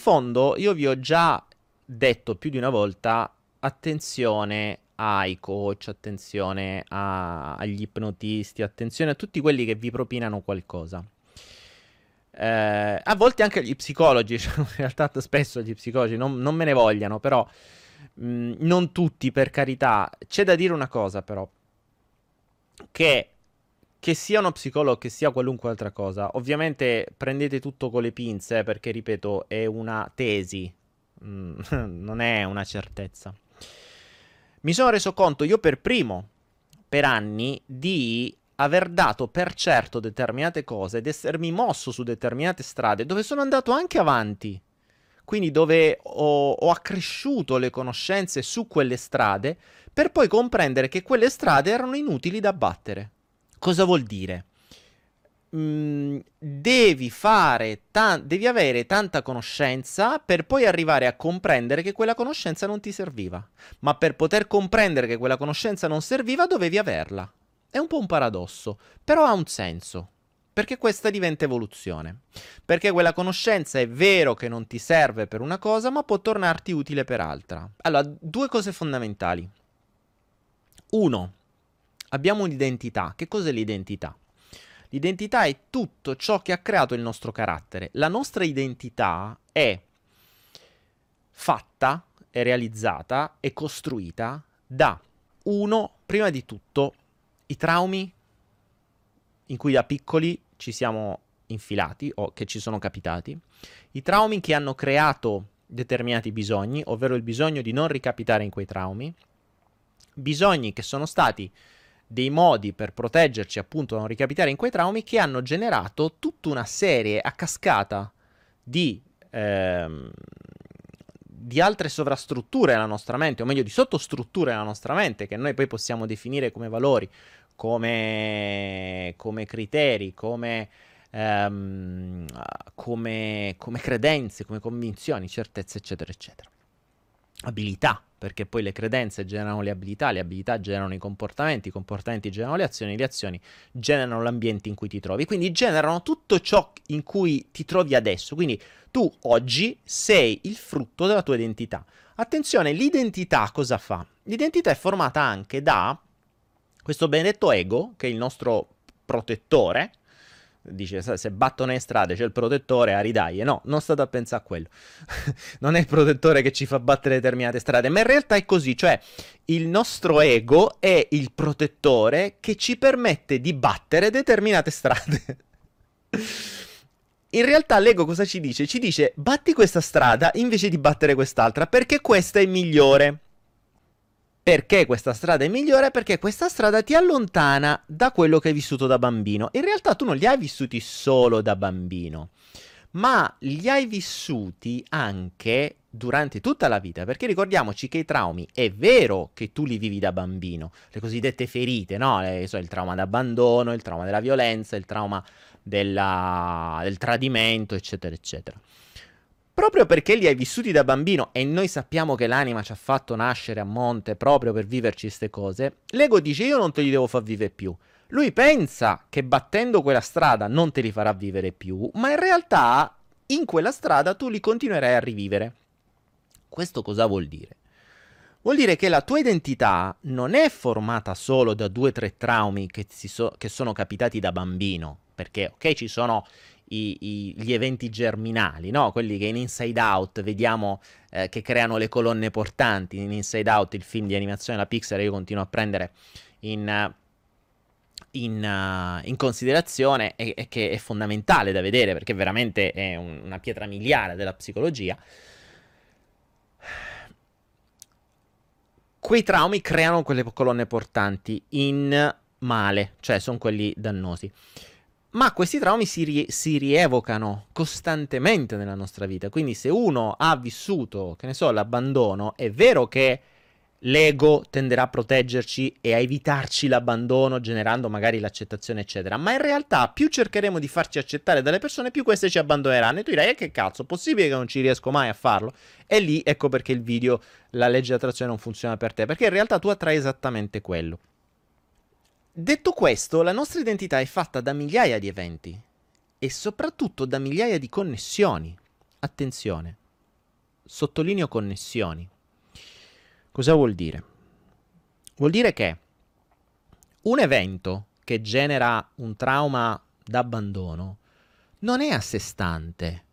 fondo io vi ho già detto più di una volta attenzione ai coach, attenzione a, agli ipnotisti, attenzione a tutti quelli che vi propinano qualcosa. Eh, a volte anche gli psicologi, cioè, in realtà spesso gli psicologi non, non me ne vogliano, però mh, mm, non tutti per carità. C'è da dire una cosa però, che che sia uno psicologo, che sia qualunque altra cosa, ovviamente prendete tutto con le pinze perché, ripeto, è una tesi, mm, non è una certezza. Mi sono reso conto io per primo, per anni, di aver dato per certo determinate cose ed essermi mosso su determinate strade dove sono andato anche avanti. Quindi dove ho, ho accresciuto le conoscenze su quelle strade per poi comprendere che quelle strade erano inutili da battere. Cosa vuol dire? Mm, devi ta- devi avere tanta conoscenza per poi arrivare a comprendere che quella conoscenza non ti serviva. Ma per poter comprendere che quella conoscenza non serviva, dovevi averla. È un po' un paradosso, però ha un senso. Perché questa diventa evoluzione. Perché quella conoscenza è vero che non ti serve per una cosa, ma può tornarti utile per altra. Allora, due cose fondamentali. Uno, abbiamo un'identità. Che cos'è l'identità? L'identità è tutto ciò che ha creato il nostro carattere. La nostra identità è fatta, è realizzata, è costruita da uno, prima di tutto, i traumi in cui da piccoli ci siamo infilati o che ci sono capitati, i traumi che hanno creato determinati bisogni, ovvero il bisogno di non ricapitare in quei traumi, bisogni che sono stati dei modi per proteggerci appunto da non ricapitare in quei traumi che hanno generato tutta una serie a cascata di, ehm, di altre sovrastrutture nella nostra mente, o meglio di sottostrutture nella nostra mente, che noi poi possiamo definire come valori, come, come criteri, come, ehm, come, come credenze, come convinzioni, certezze, eccetera, eccetera. Abilità, perché poi le credenze generano le abilità, le abilità generano i comportamenti, i comportamenti generano le azioni, le azioni generano l'ambiente in cui ti trovi, quindi generano tutto ciò in cui ti trovi adesso. Quindi tu oggi sei il frutto della tua identità. Attenzione, l'identità cosa fa? L'identità è formata anche da questo benedetto ego, che è il nostro protettore, dice se battono le strade c'è il protettore a ridaglie no non state a pensare a quello. Non è il protettore che ci fa battere determinate strade ma in realtà è così cioè il nostro ego è il protettore che ci permette di battere determinate strade. In realtà l'ego cosa ci dice? ci dice batti questa strada invece di battere quest'altra perché questa è migliore perché questa strada è migliore? Perché questa strada ti allontana da quello che hai vissuto da bambino. In realtà tu non li hai vissuti solo da bambino, ma li hai vissuti anche durante tutta la vita, perché ricordiamoci che i traumi è vero che tu li vivi da bambino, le cosiddette ferite, no? Le, so, il trauma d'abbandono, il trauma della violenza, il trauma della, del tradimento, eccetera, eccetera proprio perché li hai vissuti da bambino e noi sappiamo che l'anima ci ha fatto nascere a monte proprio per viverci queste cose, l'ego dice io non te li devo far vivere più. Lui pensa che battendo quella strada non te li farà vivere più, ma in realtà in quella strada tu li continuerai a rivivere. Questo cosa vuol dire? Vuol dire che la tua identità non è formata solo da due o tre traumi che, so- che sono capitati da bambino, perché ok ci sono i, i, gli eventi germinali, no? quelli che in Inside Out vediamo eh, che creano le colonne portanti. In Inside Out, il film di animazione della Pixar, io continuo a prendere in, in, uh, in considerazione e, e, che è fondamentale da vedere perché veramente è un, una pietra miliare della psicologia. Quei traumi creano quelle colonne portanti in male, cioè sono quelli dannosi. Ma questi traumi si, ri- si, rievocano costantemente nella nostra vita. Quindi, se uno ha vissuto, che ne so, l'abbandono, è vero che l'ego tenderà a proteggerci e a evitarci l'abbandono, generando magari l'accettazione, eccetera. Ma in realtà, più cercheremo di farci accettare dalle persone, più queste ci abbandoneranno. E tu dirai: eh, che cazzo, possibile che non ci riesco mai a farlo? E lì ecco perché il video, la legge di attrazione non funziona per te. Perché in realtà tu attrai esattamente quello. Detto questo, la nostra identità è fatta da migliaia di eventi e soprattutto da migliaia di connessioni. Attenzione, sottolineo connessioni. Cosa vuol dire? Vuol dire che un evento che genera un trauma d'abbandono non è a sé stante.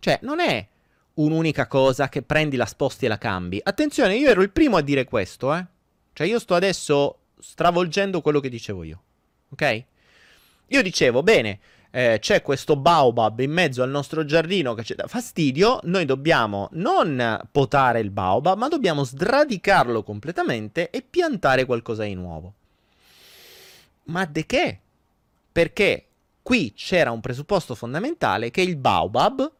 Cioè, non è un'unica cosa che prendi, la sposti e la cambi. Attenzione, io ero il primo a dire questo, eh. Cioè, io sto adesso stravolgendo quello che dicevo io. Ok? Io dicevo, bene, eh, c'è questo baobab in mezzo al nostro giardino che ci dà fastidio, noi dobbiamo non potare il baobab, ma dobbiamo sradicarlo completamente e piantare qualcosa di nuovo. Ma de che? Perché qui c'era un presupposto fondamentale che il baobab,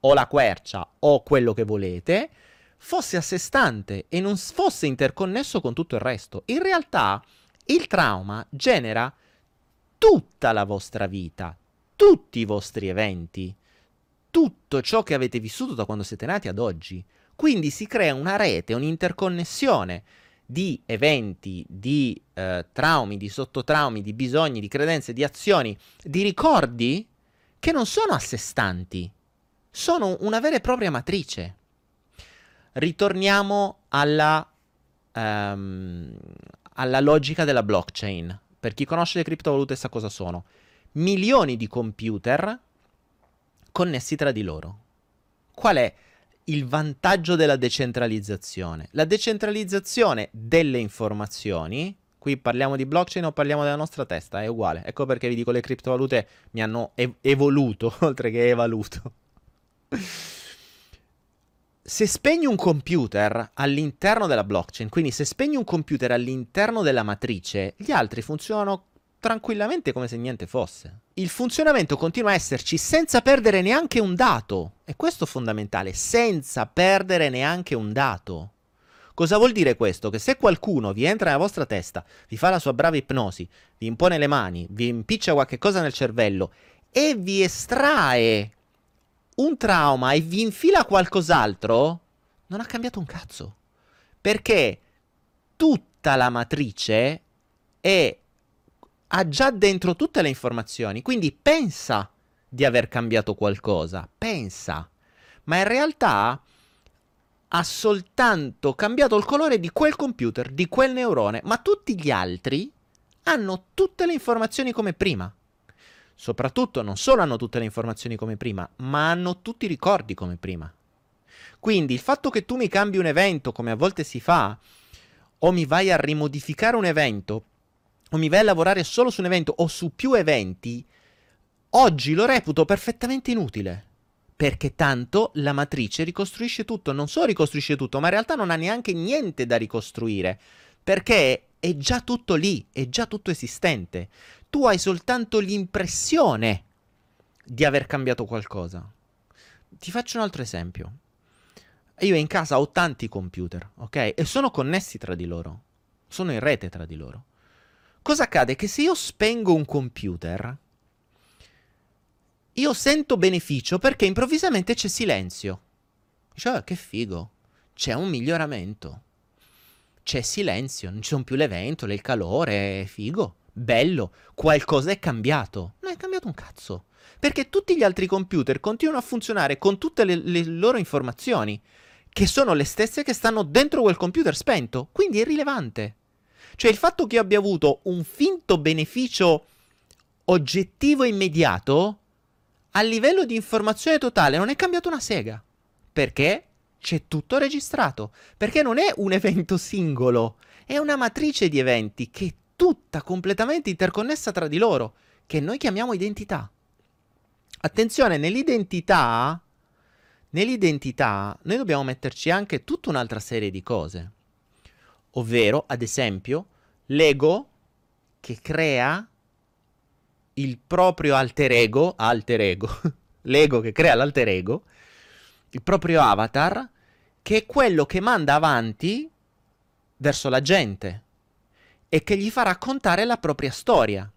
o la quercia, o quello che volete, fosse a sé stante e non fosse interconnesso con tutto il resto. In realtà il trauma genera tutta la vostra vita, tutti i vostri eventi, tutto ciò che avete vissuto da quando siete nati ad oggi. Quindi si crea una rete, un'interconnessione di eventi, di eh, traumi, di sottotraumi, di bisogni, di credenze, di azioni, di ricordi che non sono a sé stanti, sono una vera e propria matrice. Ritorniamo alla, um, alla logica della blockchain. Per chi conosce le criptovalute sa cosa sono. Milioni di computer connessi tra di loro. Qual è il vantaggio della decentralizzazione? La decentralizzazione delle informazioni, qui parliamo di blockchain o parliamo della nostra testa, è uguale. Ecco perché vi dico le criptovalute mi hanno ev- evoluto, oltre che evaluto se spegni un computer all'interno della blockchain, quindi se spegni un computer all'interno della matrice, gli altri funzionano tranquillamente come se niente fosse. Il funzionamento continua a esserci senza perdere neanche un dato. E questo è fondamentale, senza perdere neanche un dato. Cosa vuol dire questo? Che se qualcuno vi entra nella vostra testa, vi fa la sua brava ipnosi, vi impone le mani, vi impiccia qualche cosa nel cervello e vi estrae un trauma e vi infila qualcos'altro, non ha cambiato un cazzo. Perché tutta la matrice è, ha già dentro tutte le informazioni, quindi pensa di aver cambiato qualcosa, pensa, ma in realtà ha soltanto cambiato il colore di quel computer, di quel neurone, ma tutti gli altri hanno tutte le informazioni come prima soprattutto non solo hanno tutte le informazioni come prima, ma hanno tutti i ricordi come prima. Quindi il fatto che tu mi cambi un evento, come a volte si fa, o mi vai a rimodificare un evento, o mi vai a lavorare solo su un evento o su più eventi, oggi lo reputo perfettamente inutile. Perché tanto la matrice ricostruisce tutto, non solo ricostruisce tutto, ma in realtà non ha neanche niente da ricostruire, perché è già tutto lì, è già tutto esistente tu hai soltanto l'impressione di aver cambiato qualcosa. Ti faccio un altro esempio. Io in casa ho tanti computer, ok? E sono connessi tra di loro. Sono in rete tra di loro. Cosa accade? Che se io spengo un computer, io sento beneficio perché improvvisamente c'è silenzio. Cioè, che figo. C'è un miglioramento. C'è silenzio, non ci sono più le ventole, il calore, è figo bello, qualcosa è cambiato. Non è cambiato un cazzo. Perché tutti gli altri computer continuano a funzionare con tutte le, le loro informazioni, che sono le stesse che stanno dentro quel computer spento. Quindi è irrilevante. Cioè il fatto che io abbia avuto un finto beneficio oggettivo e immediato, a livello di informazione totale non è cambiato una sega. Perché? C'è tutto registrato. Perché non è un evento singolo, è una matrice di eventi che tutta completamente interconnessa tra di loro, che noi chiamiamo identità. Attenzione, nell'identità, nell'identità noi dobbiamo metterci anche tutta un'altra serie di cose. Ovvero, ad esempio, l'ego che crea il proprio alter ego, alter ego, l'ego che crea l'alter ego, il proprio avatar, che è quello che manda avanti verso la gente, e che gli fa raccontare la propria storia.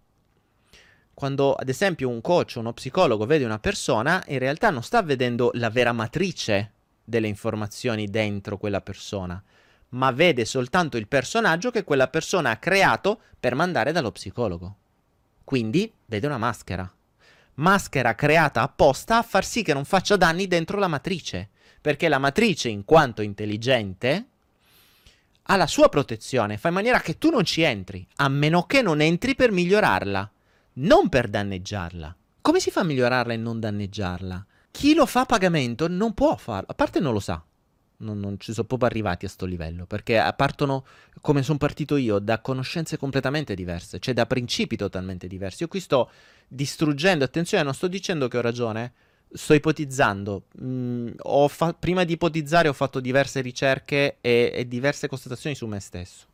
Quando ad esempio un coach o uno psicologo vede una persona, in realtà non sta vedendo la vera matrice delle informazioni dentro quella persona, ma vede soltanto il personaggio che quella persona ha creato per mandare dallo psicologo. Quindi vede una maschera. Maschera creata apposta a far sì che non faccia danni dentro la matrice, Perché la matrice, in quanto intelligente, ha la sua protezione, fa in maniera che tu non ci entri, a meno che non entri per migliorarla, non per danneggiarla. Come si fa a migliorarla e non danneggiarla? Chi lo fa a pagamento non può farlo, a parte non lo sa. Non, non ci sono proprio arrivati a sto livello, perché partono, come sono partito io, da conoscenze completamente diverse, cioè da principi totalmente diversi. Io qui sto distruggendo, attenzione, non sto dicendo che ho ragione, sto ipotizzando. Mm, fa- prima di ipotizzare ho fatto diverse ricerche e, e diverse constatazioni su me stesso.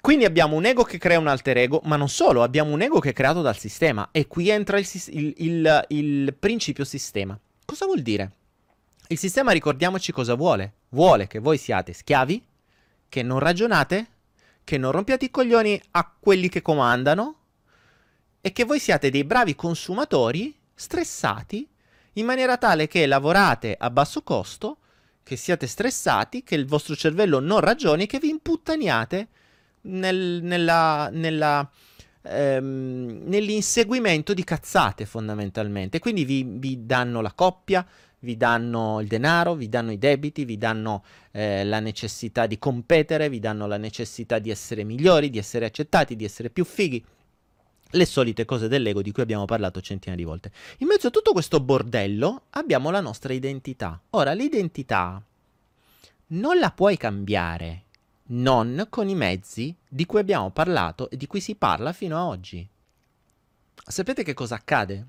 Quindi abbiamo un ego che crea un alter ego, ma non solo, abbiamo un ego che è creato dal sistema. E qui entra il, il, il, il, principio sistema. Cosa vuol dire? Il sistema, ricordiamoci cosa vuole. Vuole che voi siate schiavi, che non ragionate, che non rompiate i coglioni a quelli che comandano e che voi siate dei bravi consumatori stressati in maniera tale che lavorate a basso costo, che siate stressati, che il vostro cervello non ragioni, che vi imputtaniate nel, nella, nella, ehm, nell'inseguimento di cazzate fondamentalmente. Quindi vi, vi, danno la coppia, vi danno il denaro, vi danno i debiti, vi danno eh, la necessità di competere, vi danno la necessità di essere migliori, di essere accettati, di essere più fighi le solite cose dell'ego di cui abbiamo parlato centinaia di volte. In mezzo a tutto questo bordello abbiamo la nostra identità. Ora, l'identità non la puoi cambiare non con i mezzi di cui abbiamo parlato e di cui si parla fino a oggi. Sapete che cosa accade?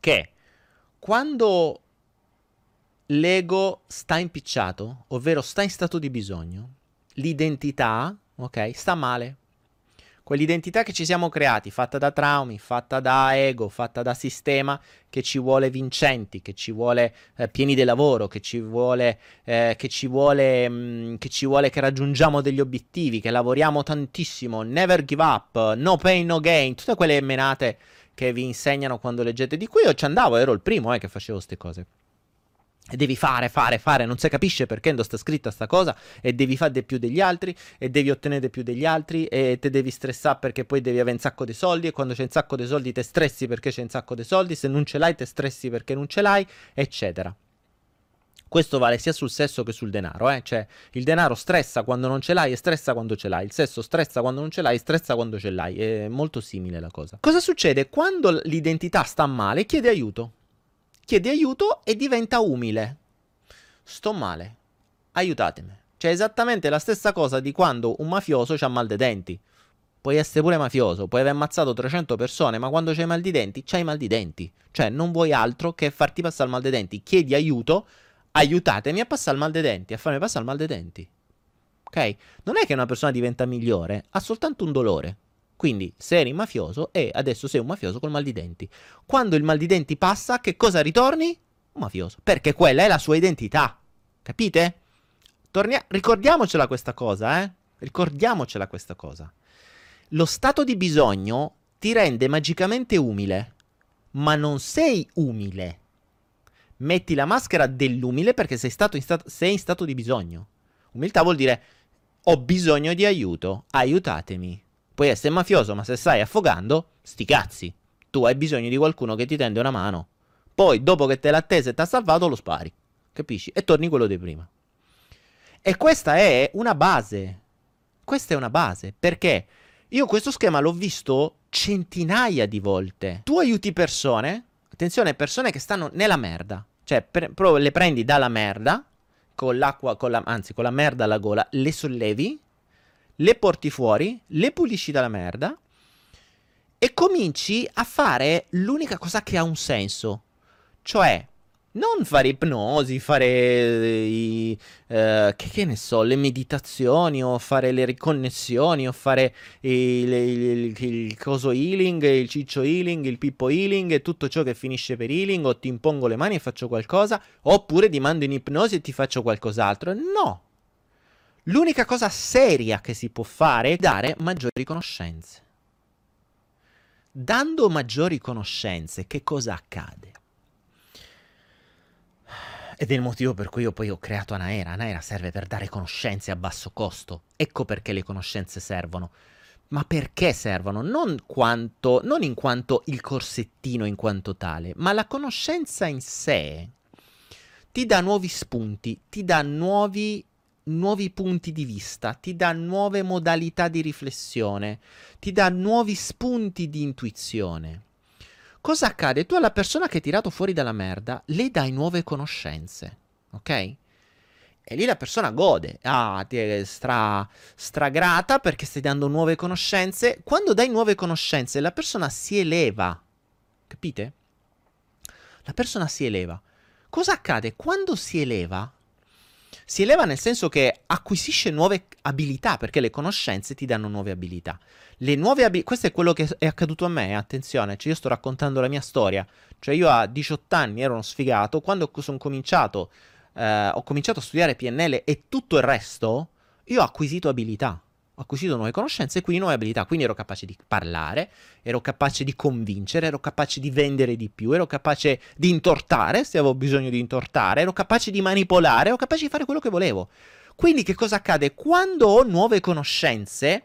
Che quando l'ego sta impicciato, ovvero sta in stato di bisogno, l'identità, ok, sta male quell'identità che ci siamo creati, fatta da traumi, fatta da ego, fatta da sistema, che ci vuole vincenti, che ci vuole eh, pieni di lavoro, che ci vuole, eh, che, ci vuole mh, mm, che ci vuole che raggiungiamo degli obiettivi, che lavoriamo tantissimo, never give up, no pain, no gain, tutte quelle menate che vi insegnano quando leggete di qui. Io ci andavo, ero il primo eh, che facevo queste cose. E devi fare, fare, fare, non si capisce perché non sta scritta sta cosa e devi fare di più degli altri e devi ottenere di più degli altri e te devi stressare perché poi devi avere un sacco di soldi e quando c'è un sacco di soldi te stressi perché c'è un sacco di soldi, se non ce l'hai te stressi perché non ce l'hai, eccetera. Questo vale sia sul sesso che sul denaro, eh? cioè il denaro stressa quando non ce l'hai e stressa quando ce l'hai, il sesso stressa quando non ce l'hai e stressa quando ce l'hai, è molto simile la cosa. Cosa succede? Quando l'identità sta male chiede aiuto chiede aiuto e diventa umile. Sto male, aiutatemi. Cioè, esattamente la stessa cosa di quando un mafioso ha mal dei denti. Puoi essere pure mafioso, puoi aver ammazzato 300 persone, ma quando c'hai mal di denti, c'hai mal di denti. Cioè, non vuoi altro che farti passare il mal dei denti. Chiedi aiuto, aiutatemi a passare il mal dei denti, a farmi passare il mal dei denti. Ok? Non è che una persona diventa migliore, ha soltanto un dolore. Quindi se eri mafioso e adesso sei un mafioso col mal di denti. Quando il mal di denti passa, che cosa ritorni? Un mafioso. Perché quella è la sua identità. Capite? Tornia- ricordiamocela questa cosa, eh? Ricordiamocela questa cosa. Lo stato di bisogno ti rende magicamente umile, ma non sei umile. Metti la maschera dell'umile perché sei, in, stato, sei in stato di bisogno. Umiltà vuol dire ho bisogno di aiuto, aiutatemi. Puoi essere mafioso, ma se stai affogando, sti cazzi. Tu hai bisogno di qualcuno che ti tende una mano. Poi, dopo che te l'ha attesa e ti ha salvato, lo spari. Capisci? E torni quello di prima. E questa è una base. Questa è una base. Perché io questo schema l'ho visto centinaia di volte. Tu aiuti persone, attenzione, persone che stanno nella merda. Cioè, per, le prendi dalla merda, con l'acqua, con la, anzi, con la merda alla gola, le sollevi, le porti fuori, le pulisci dalla merda e cominci a fare l'unica cosa che ha un senso. Cioè, non fare ipnosi, fare i, uh, che, che, ne so, le meditazioni o fare le riconnessioni o fare il, il, il, il, coso healing, il ciccio healing, il pippo healing e tutto ciò che finisce per healing o ti impongo le mani e faccio qualcosa oppure ti mando in ipnosi e ti faccio qualcos'altro. No, L'unica cosa seria che si può fare è dare maggiori conoscenze. Dando maggiori conoscenze, che cosa accade? Ed è il motivo per cui io poi ho creato Anaera. Anaera serve per dare conoscenze a basso costo. Ecco perché le conoscenze servono. Ma perché servono? Non, quanto, non in quanto il corsettino in quanto tale, ma la conoscenza in sé ti dà nuovi spunti, ti dà nuovi, nuovi punti di vista, ti dà nuove modalità di riflessione, ti dà nuovi spunti di intuizione. Cosa accade? Tu alla persona che hai tirato fuori dalla merda le dai nuove conoscenze, ok? E lì la persona gode, ah, ti è stra, stragrata perché stai dando nuove conoscenze. Quando dai nuove conoscenze, la persona si eleva, capite? La persona si eleva. Cosa accade? Quando si eleva, si eleva nel senso che acquisisce nuove abilità, perché le conoscenze ti danno nuove abilità. Le nuove abilità, questo è quello che è accaduto a me, attenzione, cioè io sto raccontando la mia storia. Cioè io a 18 anni ero uno sfigato, quando sono cominciato, eh, ho cominciato a studiare PNL e tutto il resto, io ho acquisito abilità acquisito nuove conoscenze e quindi nuove abilità. Quindi ero capace di parlare, ero capace di convincere, ero capace di vendere di più, ero capace di intortare se avevo bisogno di intortare, ero capace di manipolare, ero capace di fare quello che volevo. Quindi che cosa accade? Quando ho nuove conoscenze,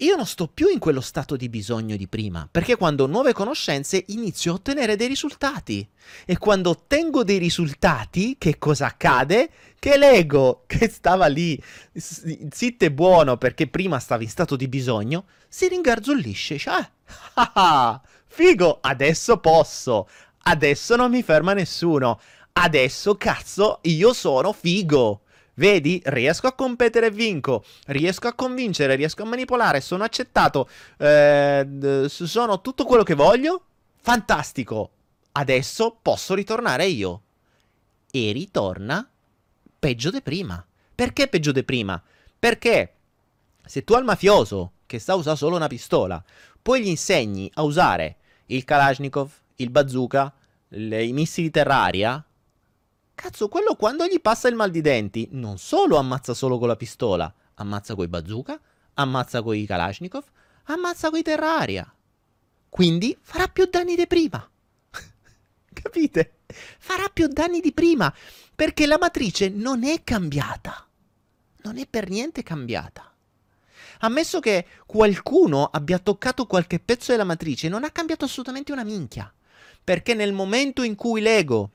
io non sto più in quello stato di bisogno di prima, perché quando ho nuove conoscenze inizio a ottenere dei risultati. E quando ottengo dei risultati, che cosa accade? Che l'ego, che stava lì, zitto e buono perché prima stava in stato di bisogno, si ringarzollisce. Dice, ah, ah, ah, figo, adesso posso, adesso non mi ferma nessuno, adesso cazzo io sono figo. Vedi, riesco a competere e vinco, riesco a convincere, riesco a manipolare, sono accettato, eh, sono tutto quello che voglio. Fantastico. Adesso posso ritornare io. E ritorna peggio di prima. Perché peggio di prima? Perché se tu al mafioso che sa usare solo una pistola, poi gli insegni a usare il Kalashnikov, il bazooka, le, i missili terraria, Cazzo, quello quando gli passa il mal di denti, non solo ammazza solo con la pistola, ammazza coi bazooka, ammazza coi Kalashnikov, ammazza coi Terraria. Quindi farà più danni di prima. Capite? Farà più danni di prima, perché la matrice non è cambiata. Non è per niente cambiata. Ammesso che qualcuno abbia toccato qualche pezzo della matrice, non ha cambiato assolutamente una minchia. Perché nel momento in cui l'ego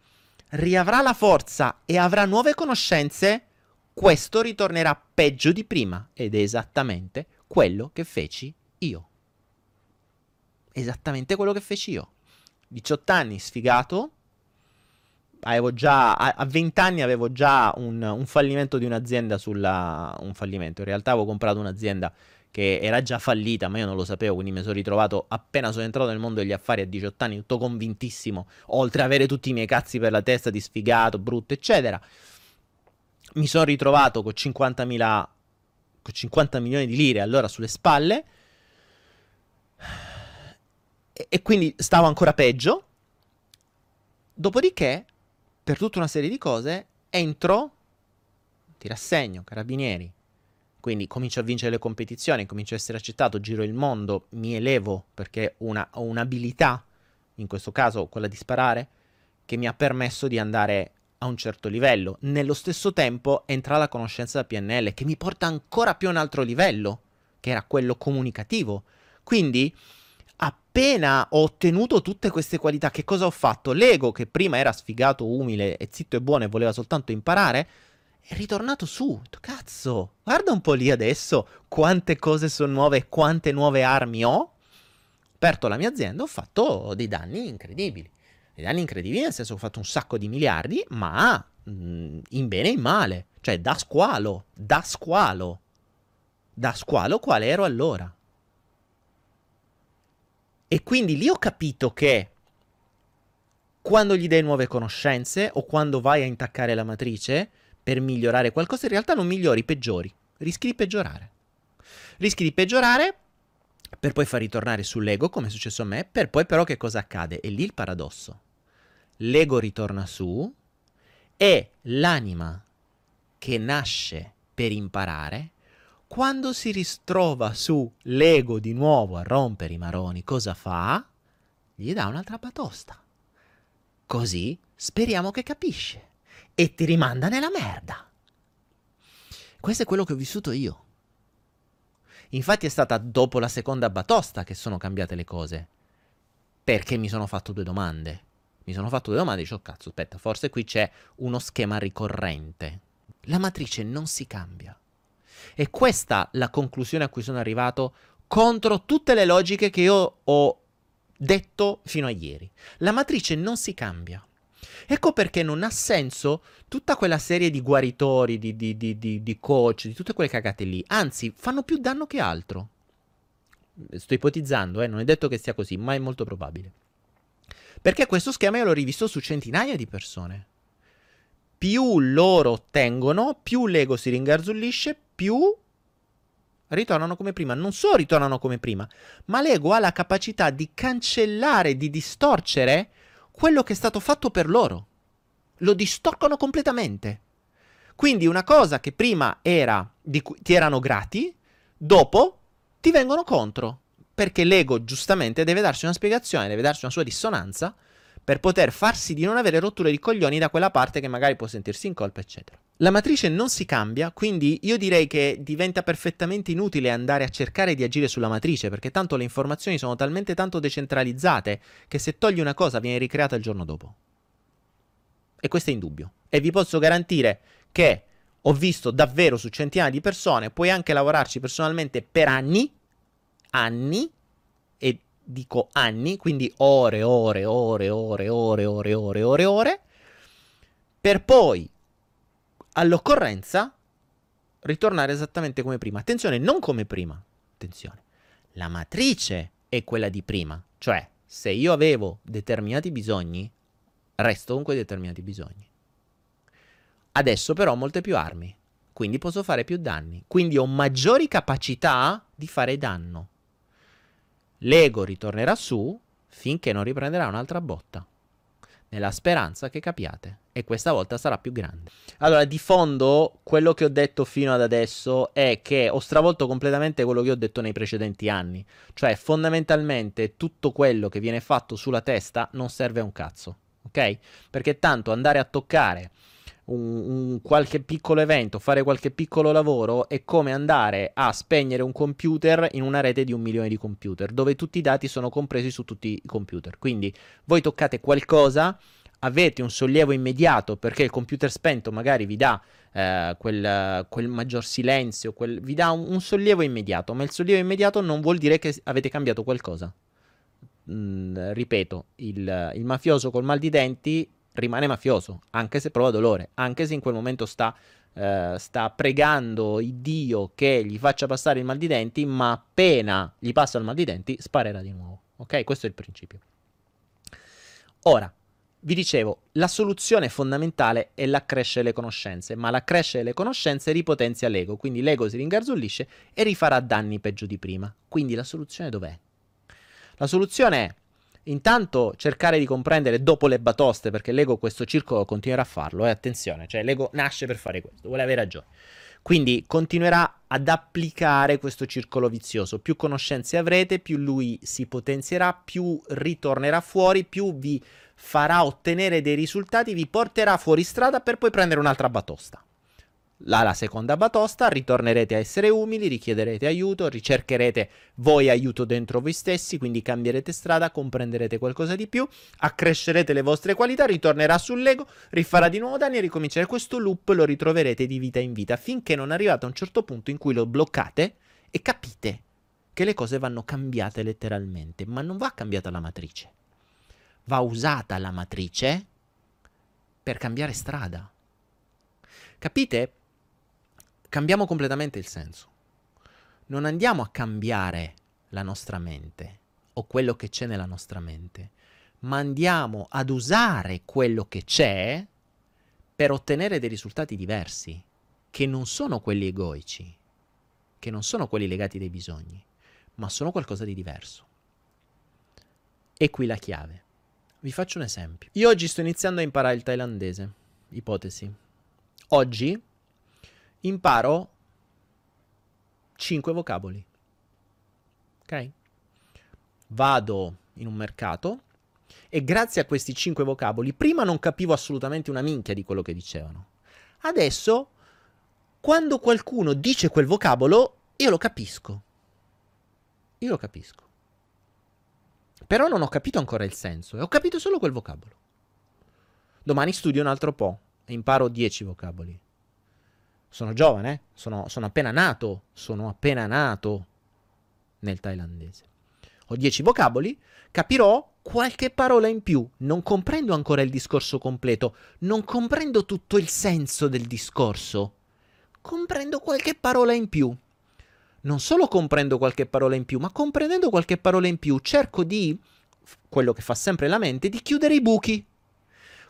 riavrà la forza e avrà nuove conoscenze, questo ritornerà peggio di prima ed è esattamente quello che feci io. Esattamente quello che feci io. 18 anni sfigato, avevo già, a 20 anni avevo già un, un fallimento di un'azienda sulla... un fallimento, in realtà avevo comprato un'azienda che era già fallita, ma io non lo sapevo, quindi mi sono ritrovato appena sono entrato nel mondo degli affari a 18 anni, tutto convintissimo, oltre ad avere tutti i miei cazzi per la testa di sfigato, brutto, eccetera. Mi sono ritrovato con 50.000 con 50 milioni di lire allora sulle spalle e, e quindi stavo ancora peggio. Dopodiché, per tutta una serie di cose, entro, ti rassegno, carabinieri, quindi comincio a vincere le competizioni, comincio a essere accettato, giro il mondo, mi elevo perché una, ho un'abilità, in questo caso quella di sparare, che mi ha permesso di andare a un certo livello. Nello stesso tempo entra la conoscenza da PNL che mi porta ancora più a un altro livello, che era quello comunicativo. Quindi, appena ho ottenuto tutte queste qualità, che cosa ho fatto? L'ego, che prima era sfigato, umile e zitto e buono e voleva soltanto imparare, è ritornato su. Cazzo, guarda un po' lì adesso quante cose sono nuove e quante nuove armi ho. Aperto la mia azienda, ho fatto dei danni incredibili. Dei danni incredibili nel senso che ho fatto un sacco di miliardi, ma mh, mm, in bene e in male. Cioè da squalo, da squalo. Da squalo quale ero allora. E quindi lì ho capito che quando gli dai nuove conoscenze o quando vai a intaccare la matrice, per migliorare qualcosa, in realtà non migliori, peggiori. Rischi di peggiorare. Rischi di peggiorare per poi far ritornare sull'ego, come è successo a me, per poi però che cosa accade? E lì il paradosso. L'ego ritorna su e l'anima che nasce per imparare, quando si ritrova su l'ego di nuovo a rompere i maroni, cosa fa? Gli dà un'altra batosta. Così speriamo che capisce e ti rimanda nella merda. Questo è quello che ho vissuto io. Infatti è stata dopo la seconda batosta che sono cambiate le cose. Perché mi sono fatto due domande. Mi sono fatto due domande e dicevo, cazzo, aspetta, forse qui c'è uno schema ricorrente. La matrice non si cambia. E questa la conclusione a cui sono arrivato contro tutte le logiche che io ho detto fino a ieri. La matrice non si cambia. Ecco perché non ha senso tutta quella serie di guaritori, di, di, di, di, coach, di tutte quelle cagate lì. Anzi, fanno più danno che altro. Sto ipotizzando, eh? non è detto che sia così, ma è molto probabile. Perché questo schema io l'ho rivisto su centinaia di persone. Più loro ottengono, più l'ego si ringarzullisce, più ritornano come prima. Non solo ritornano come prima, ma l'ego ha la capacità di cancellare, di distorcere quello che è stato fatto per loro. Lo distorcono completamente. Quindi una cosa che prima era di cui ti erano grati, dopo ti vengono contro. Perché l'ego giustamente deve darsi una spiegazione, deve darsi una sua dissonanza per poter farsi di non avere rotture di coglioni da quella parte che magari può sentirsi in colpa, eccetera. La matrice non si cambia, quindi io direi che diventa perfettamente inutile andare a cercare di agire sulla matrice, perché tanto le informazioni sono talmente tanto decentralizzate che se togli una cosa viene ricreata il giorno dopo. E questo è indubbio. E vi posso garantire che ho visto davvero su centinaia di persone, puoi anche lavorarci personalmente per anni, anni, dico anni, quindi ore, ore, ore, ore, ore, ore, ore, ore, ore, per poi all'occorrenza ritornare esattamente come prima. Attenzione, non come prima. Attenzione. La matrice è quella di prima, cioè se io avevo determinati bisogni, resto con quei determinati bisogni. Adesso però ho molte più armi, quindi posso fare più danni, quindi ho maggiori capacità di fare danno. L'ego ritornerà su finché non riprenderà un'altra botta nella speranza che capiate e questa volta sarà più grande. Allora, di fondo, quello che ho detto fino ad adesso è che ho stravolto completamente quello che ho detto nei precedenti anni, cioè fondamentalmente tutto quello che viene fatto sulla testa non serve a un cazzo, ok? Perché tanto andare a toccare un, un, qualche piccolo evento, fare qualche piccolo lavoro è come andare a spegnere un computer in una rete di un milione di computer, dove tutti i dati sono compresi su tutti i computer. Quindi voi toccate qualcosa, avete un sollievo immediato perché il computer spento magari vi dà eh, quel, quel, maggior silenzio, quel, vi dà un, un, sollievo immediato, ma il sollievo immediato non vuol dire che avete cambiato qualcosa. Mm, ripeto, il, il mafioso col mal di denti rimane mafioso, anche se prova dolore, anche se in quel momento sta, eh, sta pregando il Dio che gli faccia passare il mal di denti, ma appena gli passa il mal di denti sparerà di nuovo. Ok? Questo è il principio. Ora, vi dicevo, la soluzione fondamentale è l'accrescere le conoscenze, ma l'accrescere le conoscenze ripotenzia l'ego, quindi l'ego si ringarzullisce e rifarà danni peggio di prima. Quindi la soluzione dov'è? La soluzione è Intanto cercare di comprendere dopo le batoste, perché l'ego questo circolo continuerà a farlo, eh, attenzione, cioè l'ego nasce per fare questo, vuole avere ragione. Quindi continuerà ad applicare questo circolo vizioso. Più conoscenze avrete, più lui si potenzierà, più ritornerà fuori, più vi farà ottenere dei risultati, vi porterà fuori strada per poi prendere un'altra batosta la, la seconda batosta, ritornerete a essere umili, richiederete aiuto, ricercherete voi aiuto dentro voi stessi, quindi cambierete strada, comprenderete qualcosa di più, accrescerete le vostre qualità, ritornerà sull'ego, rifarà di nuovo danni e ricomincerà questo loop, lo ritroverete di vita in vita, finché non arrivate a un certo punto in cui lo bloccate e capite che le cose vanno cambiate letteralmente, ma non va cambiata la matrice, va usata la matrice per cambiare strada. Capite? Cambiamo completamente il senso. Non andiamo a cambiare la nostra mente o quello che c'è nella nostra mente, ma andiamo ad usare quello che c'è per ottenere dei risultati diversi, che non sono quelli egoici, che non sono quelli legati dai bisogni, ma sono qualcosa di diverso. E qui la chiave. Vi faccio un esempio. Io oggi sto iniziando a imparare il thailandese. Ipotesi. Oggi imparo 5 vocaboli. Ok? Vado in un mercato e grazie a questi 5 vocaboli, prima non capivo assolutamente una minchia di quello che dicevano. Adesso, quando qualcuno dice quel vocabolo, io lo capisco. Io lo capisco. Però non ho capito ancora il senso e ho capito solo quel vocabolo. Domani studio un altro po' e imparo 10 vocaboli. Sono giovane, sono, sono appena nato, sono appena nato nel thailandese. Ho 10 vocaboli, capirò qualche parola in più. Non comprendo ancora il discorso completo, non comprendo tutto il senso del discorso. Comprendo qualche parola in più. Non solo comprendo qualche parola in più, ma comprendendo qualche parola in più, cerco di, quello che fa sempre la mente, di chiudere i buchi.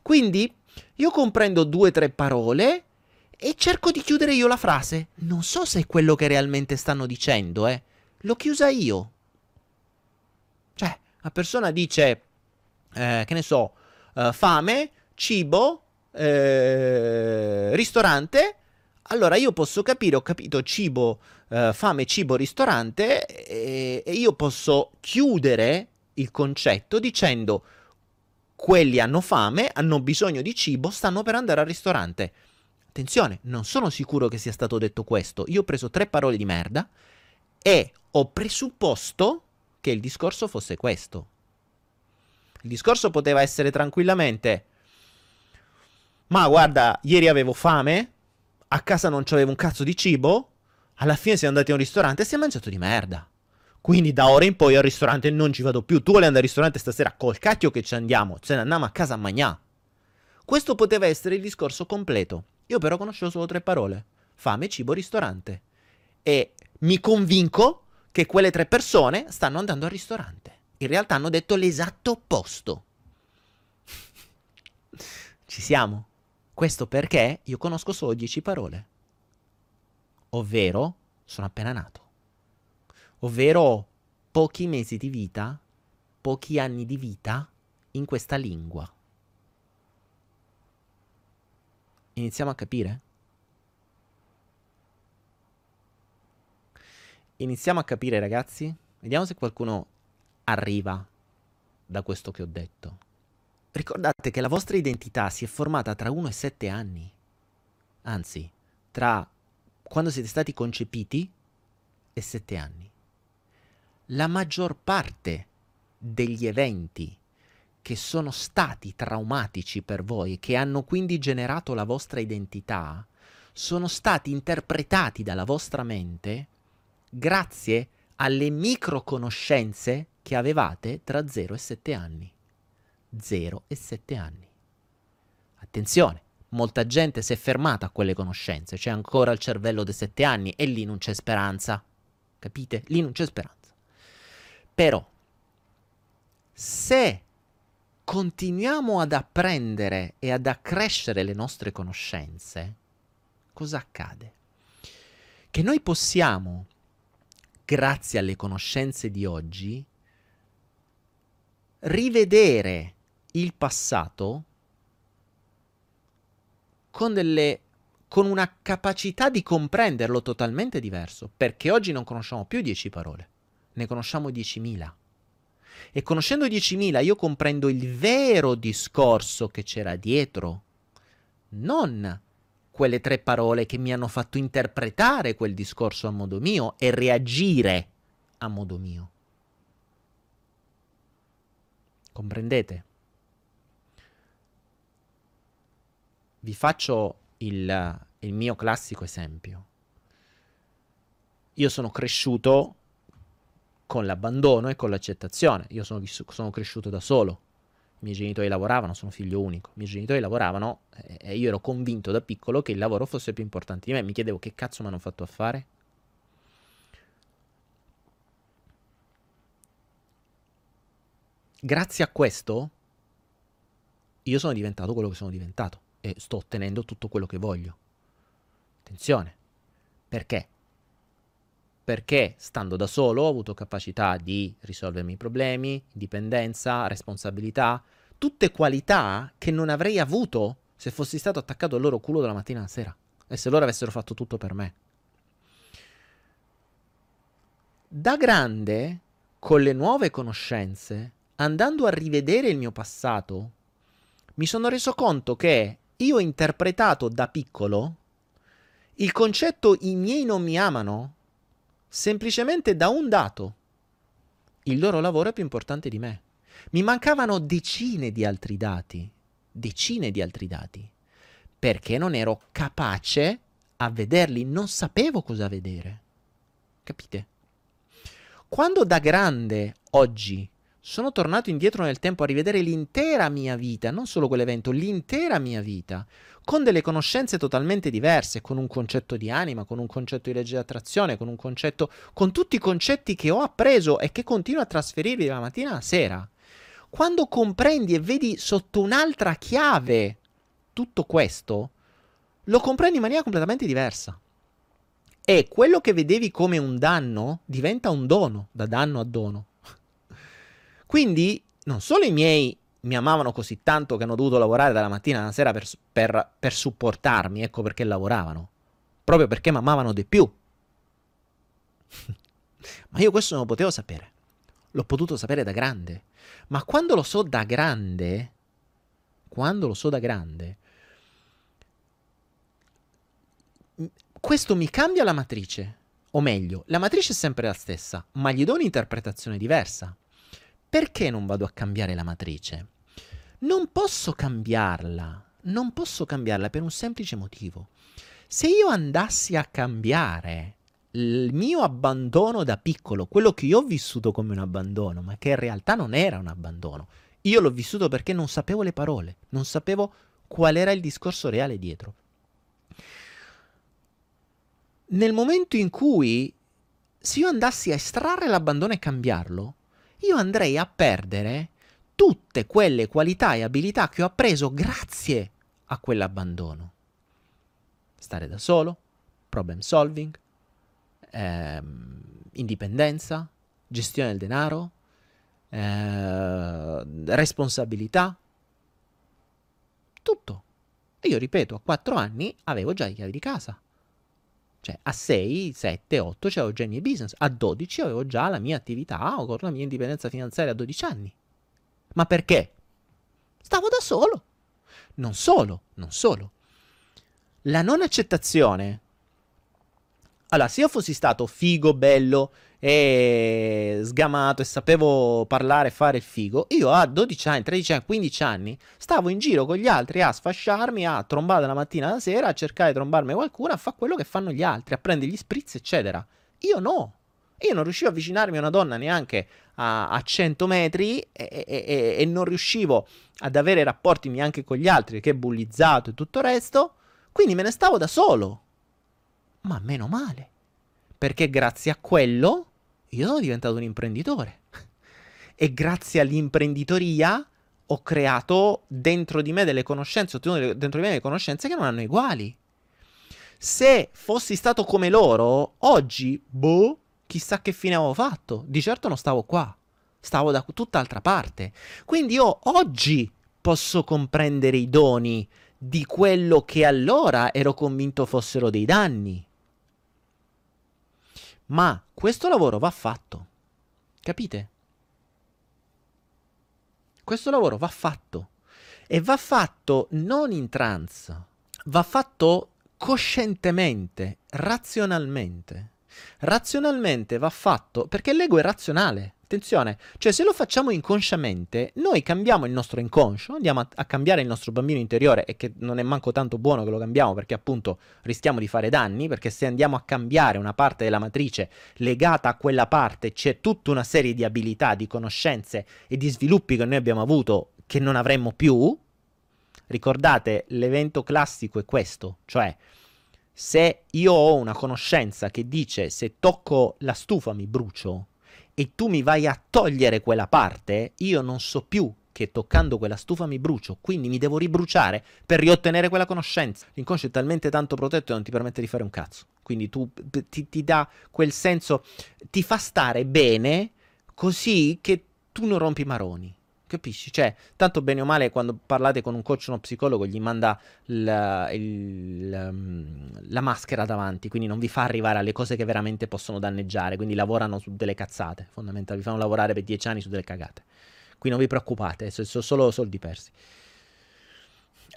Quindi io comprendo due o tre parole e cerco di chiudere io la frase. Non so se è quello che realmente stanno dicendo, eh. L'ho chiusa io. Cioè, la persona dice, eh, che ne so, uh, fame, cibo, eh, ristorante. Allora io posso capire, ho capito cibo, uh, fame, cibo, ristorante e, e io posso chiudere il concetto dicendo quelli hanno fame, hanno bisogno di cibo, stanno per andare al ristorante. Attenzione, non sono sicuro che sia stato detto questo. Io ho preso tre parole di merda e ho presupposto che il discorso fosse questo. Il discorso poteva essere tranquillamente: Ma guarda, ieri avevo fame, a casa non c'avevo un cazzo di cibo, alla fine siamo andati a un ristorante e si è mangiato di merda. Quindi da ora in poi al ristorante non ci vado più. Tu vuoi andare al ristorante stasera? Col cacchio che ci andiamo. Ce ne andiamo a casa a magnà. Questo poteva essere il discorso completo. Io però conoscevo solo tre parole. Fame, cibo, ristorante. E mi convinco che quelle tre persone stanno andando al ristorante. In realtà hanno detto l'esatto opposto. Ci siamo? Questo perché io conosco solo dieci parole. Ovvero, sono appena nato. Ovvero, pochi mesi di vita, pochi anni di vita in questa lingua. Iniziamo a capire? iniziamo a capire, ragazzi. Vediamo se qualcuno arriva da questo che ho detto. Ricordate che la vostra identità si è formata tra 1 e 7 anni. Anzi, tra quando siete stati concepiti e 7 anni. La maggior parte degli eventi che sono stati traumatici per voi che hanno quindi generato la vostra identità sono stati interpretati dalla vostra mente grazie alle micro conoscenze che avevate tra 0 e 7 anni. 0 e 7 anni. Attenzione, molta gente si è fermata a quelle conoscenze, c'è ancora il cervello dei 7 anni e lì non c'è speranza. Capite? Lì non c'è speranza. Però, se continuiamo ad apprendere e ad accrescere le nostre conoscenze, cosa accade? Che noi possiamo grazie alle conoscenze di oggi, rivedere il passato con, delle, con una capacità di comprenderlo totalmente diverso, perché oggi non conosciamo più 10 parole, ne conosciamo 10.000. E conoscendo 10.000 io comprendo il vero discorso che c'era dietro, non quelle tre parole che mi hanno fatto interpretare quel discorso a modo mio e reagire a modo mio. Comprendete? Vi faccio il, il mio classico esempio. Io sono cresciuto con l'abbandono e con l'accettazione. Io sono, sono cresciuto da solo i miei genitori lavoravano, sono figlio unico, i miei genitori lavoravano e io ero convinto da piccolo che il lavoro fosse più importante di me, mi chiedevo che cazzo mi hanno fatto a fare? Grazie a questo io sono diventato quello che sono diventato e sto ottenendo tutto quello che voglio. Attenzione, perché? Perché stando da solo ho avuto capacità di risolvermi i problemi, indipendenza, responsabilità, tutte qualità che non avrei avuto se fossi stato attaccato al loro culo dalla mattina alla sera e se loro avessero fatto tutto per me. Da grande, con le nuove conoscenze, andando a rivedere il mio passato, mi sono reso conto che io ho interpretato da piccolo il concetto i miei non mi amano semplicemente da un dato. Il loro lavoro è più importante di me. Mi mancavano decine di altri dati decine di altri dati, perché non ero capace a vederli, non sapevo cosa vedere. Capite? Quando da grande, oggi, sono tornato indietro nel tempo a rivedere l'intera mia vita, non solo quell'evento, l'intera mia vita, con delle conoscenze totalmente diverse, con un concetto di anima, con un concetto di legge di attrazione, con un concetto, con tutti i concetti che ho appreso e che continuo a trasferirvi dalla mattina alla sera. Quando comprendi e vedi sotto un'altra chiave tutto questo, lo comprendi in maniera completamente diversa. E quello che vedevi come un danno diventa un dono, da danno a dono. Quindi non solo i miei mi amavano così tanto che hanno dovuto lavorare dalla mattina alla sera per, per, per supportarmi, ecco perché lavoravano, proprio perché mi amavano di più. Ma io questo non lo potevo sapere, l'ho potuto sapere da grande. Ma quando lo so da grande, quando lo so da grande, questo mi cambia la matrice. O meglio, la matrice è sempre la stessa, ma gli do un'interpretazione diversa. Perché non vado a cambiare la matrice? Non posso cambiarla, non posso cambiarla per un semplice motivo. Se io andassi a cambiare il mio abbandono da piccolo, quello che io ho vissuto come un abbandono, ma che in realtà non era un abbandono, io l'ho vissuto perché non sapevo le parole, non sapevo qual era il discorso reale dietro nel momento in cui se io andassi a estrarre l'abbandono e cambiarlo, io andrei a perdere tutte quelle qualità e abilità che ho appreso grazie a quell'abbandono. Stare da solo, problem solving, ehm, indipendenza, gestione del denaro, eh, responsabilità, tutto. E io ripeto, a quattro anni avevo già le chiavi di casa. Cioè a 6, 7, 8 avevo già i miei business, a 12 avevo già la mia attività o la mia indipendenza finanziaria a 12 anni. Ma perché? Stavo da solo. Non solo, non solo. La non accettazione. Allora, se io fossi stato figo, bello, e sgamato e sapevo parlare e fare il figo, io a 12 anni, 13 anni, 15 anni stavo in giro con gli altri a sfasciarmi, a trombare la mattina alla sera, a cercare di trombarmi qualcuno, a fare quello che fanno gli altri, a prendere gli spritz, eccetera. Io no. Io non riuscivo a avvicinarmi a una donna neanche a, a 100 metri e, e, e, non riuscivo ad avere rapporti neanche con gli altri, che bullizzato e tutto il resto. Quindi me ne stavo da solo. Ma meno male. Perché grazie a quello io sono diventato un imprenditore. e grazie all'imprenditoria ho creato dentro di me delle conoscenze, ho ottenuto dentro di me delle conoscenze che non hanno uguali. Se fossi stato come loro, oggi, boh, chissà che fine avevo fatto. Di certo non stavo qua, stavo da tutt'altra parte. Quindi io oggi posso comprendere i doni di quello che allora ero convinto fossero dei danni. Ma questo lavoro va fatto. Capite? Questo lavoro va fatto. E va fatto non in trance, va fatto coscientemente, razionalmente. Razionalmente va fatto perché l'ego è razionale. Attenzione, cioè se lo facciamo inconsciamente, noi cambiamo il nostro inconscio, andiamo a, a, cambiare il nostro bambino interiore e che non è manco tanto buono che lo cambiamo perché appunto rischiamo di fare danni, perché se andiamo a cambiare una parte della matrice legata a quella parte c'è tutta una serie di abilità, di conoscenze e di sviluppi che noi abbiamo avuto che non avremmo più. Ricordate, l'evento classico è questo, cioè se io ho una conoscenza che dice se tocco la stufa mi brucio, e tu mi vai a togliere quella parte, io non so più che toccando quella stufa mi brucio, quindi mi devo ribruciare per riottenere quella conoscenza. L'inconscio è talmente tanto protetto che non ti permette di fare un cazzo. Quindi tu ti, ti dà quel senso, ti fa stare bene così che tu non rompi maroni. Capisci? Cioè, tanto bene o male, quando parlate con un coach o uno psicologo, gli manda il, il, um, la maschera davanti, quindi non vi fa arrivare alle cose che veramente possono danneggiare. Quindi lavorano su delle cazzate, fondamentalmente, vi fanno lavorare per dieci anni su delle cagate. Quindi non vi preoccupate, sono solo soldi persi.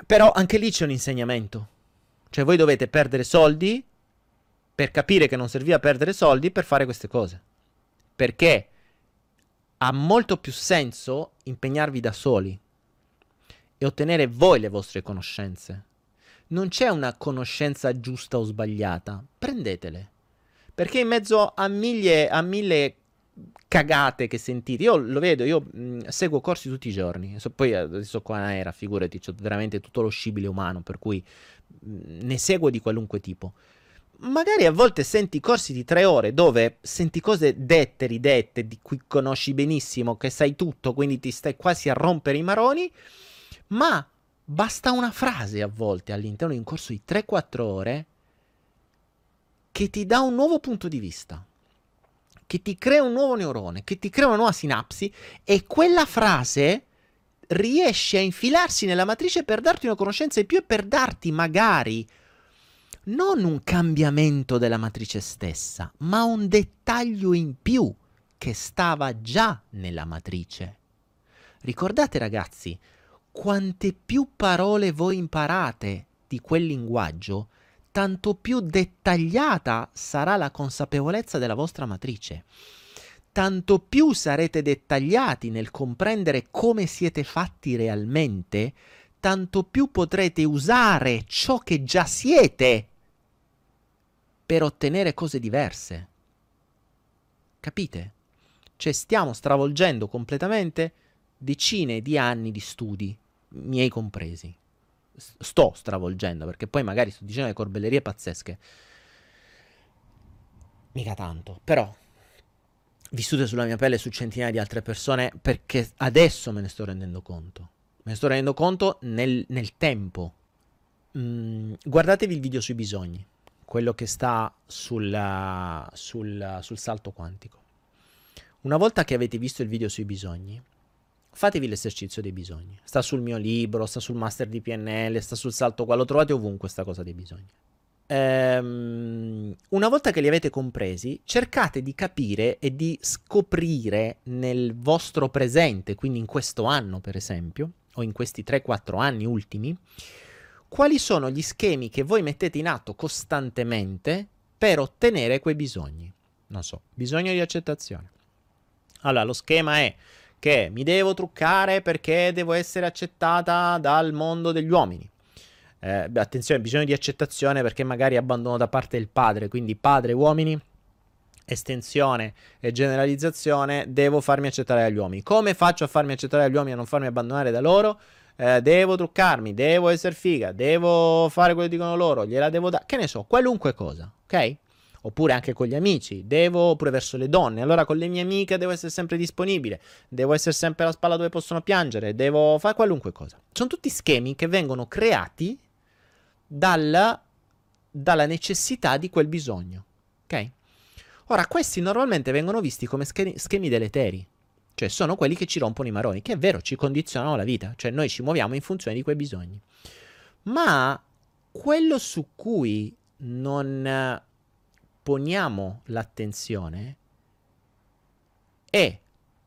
Però anche lì c'è un insegnamento. Cioè, voi dovete perdere soldi per capire che non serviva perdere soldi per fare queste cose. Perché? Ha molto più senso impegnarvi da soli e ottenere voi le vostre conoscenze. Non c'è una conoscenza giusta o sbagliata, prendetele. Perché in mezzo a mille, a mille cagate che sentite, io lo vedo, io mh, seguo corsi tutti i giorni, so, poi adesso qua era, figurati, c'ho veramente tutto lo scibile umano, per cui mh, ne seguo di qualunque tipo magari a volte senti corsi di tre ore dove senti cose dette, ridette, di cui conosci benissimo, che sai tutto, quindi ti stai quasi a rompere i maroni, ma basta una frase a volte all'interno di un corso di 3-4 ore che ti dà un nuovo punto di vista, che ti crea un nuovo neurone, che ti crea una nuova sinapsi e quella frase riesce a infilarsi nella matrice per darti una conoscenza in più e per darti magari non un cambiamento della matrice stessa, ma un dettaglio in più che stava già nella matrice. Ricordate ragazzi, quante più parole voi imparate di quel linguaggio, tanto più dettagliata sarà la consapevolezza della vostra matrice. Tanto più sarete dettagliati nel comprendere come siete fatti realmente, tanto più potrete usare ciò che già siete per ottenere cose diverse. Capite? Cioè stiamo stravolgendo completamente decine di anni di studi, miei compresi. Sto stravolgendo, perché poi magari sto dicendo le corbellerie pazzesche. Mica tanto, però vissute sulla mia pelle su centinaia di altre persone perché adesso me ne sto rendendo conto. Me ne sto rendendo conto nel, nel tempo. Mm, guardatevi il video sui bisogni quello che sta sul, sul, sul salto quantico. Una volta che avete visto il video sui bisogni, fatevi l'esercizio dei bisogni. Sta sul mio libro, sta sul master di PNL, sta sul salto qua, lo trovate ovunque questa cosa dei bisogni. Ehm, una volta che li avete compresi, cercate di capire e di scoprire nel vostro presente, quindi in questo anno per esempio, o in questi 3-4 anni ultimi, quali sono gli schemi che voi mettete in atto costantemente per ottenere quei bisogni. Non so, bisogno di accettazione. Allora, lo schema è che mi devo truccare perché devo essere accettata dal mondo degli uomini. Eh, attenzione, bisogno di accettazione perché magari abbandono da parte del padre, quindi padre, uomini, estensione e generalizzazione, devo farmi accettare dagli uomini. Come faccio a farmi accettare dagli uomini e a non farmi abbandonare da loro? Eh, devo truccarmi, devo essere figa, devo fare quello che dicono loro, gliela devo dare, che ne so, qualunque cosa, ok? Oppure anche con gli amici, devo, oppure verso le donne, allora con le mie amiche devo essere sempre disponibile, devo essere sempre alla spalla dove possono piangere, devo fare qualunque cosa. Sono tutti schemi che vengono creati dalla, dalla necessità di quel bisogno, ok? Ora, questi normalmente vengono visti come schemi, schemi deleteri. Cioè sono quelli che ci rompono i maroni, che è vero, ci condizionano la vita, cioè noi ci muoviamo in funzione di quei bisogni. Ma quello su cui non poniamo l'attenzione è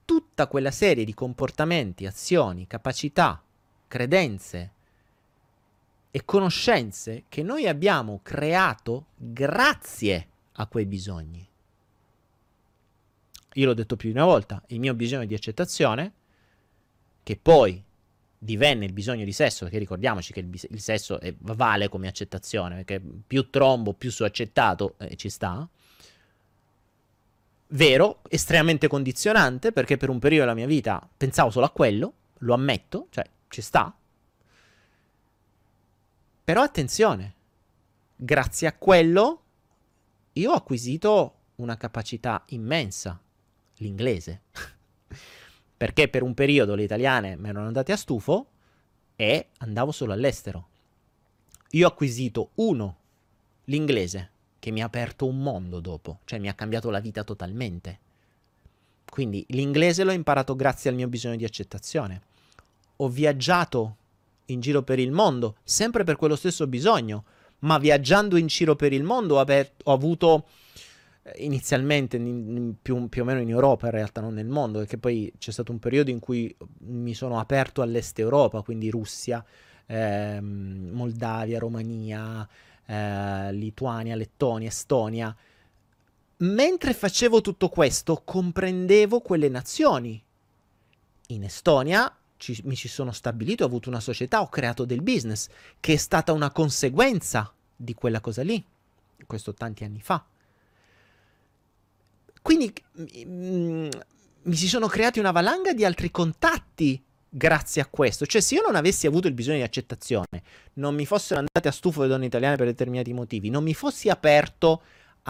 tutta quella serie di comportamenti, azioni, capacità, credenze e conoscenze che noi abbiamo creato grazie a quei bisogni io l'ho detto più di una volta, il mio bisogno di accettazione, che poi divenne il bisogno di sesso, perché ricordiamoci che il, bis- il sesso è, vale come accettazione, perché più trombo, più so accettato, eh, ci sta. Vero, estremamente condizionante, perché per un periodo della mia vita pensavo solo a quello, lo ammetto, cioè ci sta. Però attenzione, grazie a quello io ho acquisito una capacità immensa l'inglese. Perché per un periodo le italiane mi erano andate a stufo e andavo solo all'estero. Io ho acquisito uno, l'inglese, che mi ha aperto un mondo dopo, cioè mi ha cambiato la vita totalmente. Quindi l'inglese l'ho imparato grazie al mio bisogno di accettazione. Ho viaggiato in giro per il mondo, sempre per quello stesso bisogno, ma viaggiando in giro per il mondo ho, aver- ho avuto inizialmente in, più, più, o meno in Europa, in realtà non nel mondo, perché poi c'è stato un periodo in cui mi sono aperto all'est Europa, quindi Russia, ehm, Moldavia, Romania, eh, Lituania, Lettonia, Estonia. Mentre facevo tutto questo, comprendevo quelle nazioni. In Estonia ci, mi ci sono stabilito, ho avuto una società, ho creato del business, che è stata una conseguenza di quella cosa lì. Questo tanti anni fa. Quindi mm, mi si sono creati una valanga di altri contatti grazie a questo. Cioè, se io non avessi avuto il bisogno di accettazione, non mi fossero andate a stufo le donne italiane per determinati motivi, non mi fossi aperto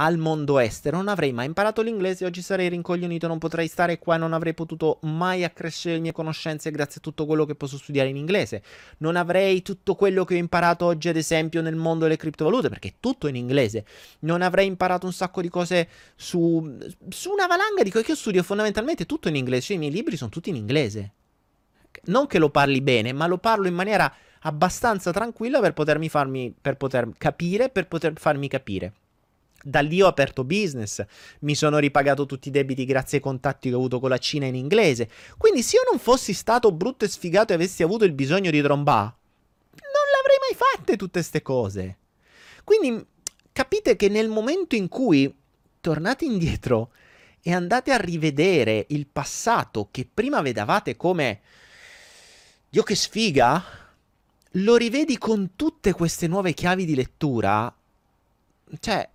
al mondo estero, non avrei mai imparato l'inglese, oggi sarei rincoglionito, non potrei stare qua, non avrei potuto mai accrescere le mie conoscenze grazie a tutto quello che posso studiare in inglese. Non avrei tutto quello che ho imparato oggi, ad esempio, nel mondo delle criptovalute, perché è tutto in inglese. Non avrei imparato un sacco di cose su, su una valanga di cose che io studio fondamentalmente tutto in inglese, cioè i miei libri sono tutti in inglese. Non che lo parli bene, ma lo parlo in maniera abbastanza tranquilla per potermi farmi, per poter capire, per poter farmi capire. Da lì ho aperto business, mi sono ripagato tutti i debiti grazie ai contatti che ho avuto con la Cina in inglese. Quindi se io non fossi stato brutto e sfigato e avessi avuto il bisogno di trombà, non l'avrei mai fatte tutte queste cose. Quindi capite che nel momento in cui tornate indietro e andate a rivedere il passato che prima vedevate come Dio che sfiga, lo rivedi con tutte queste nuove chiavi di lettura, cioè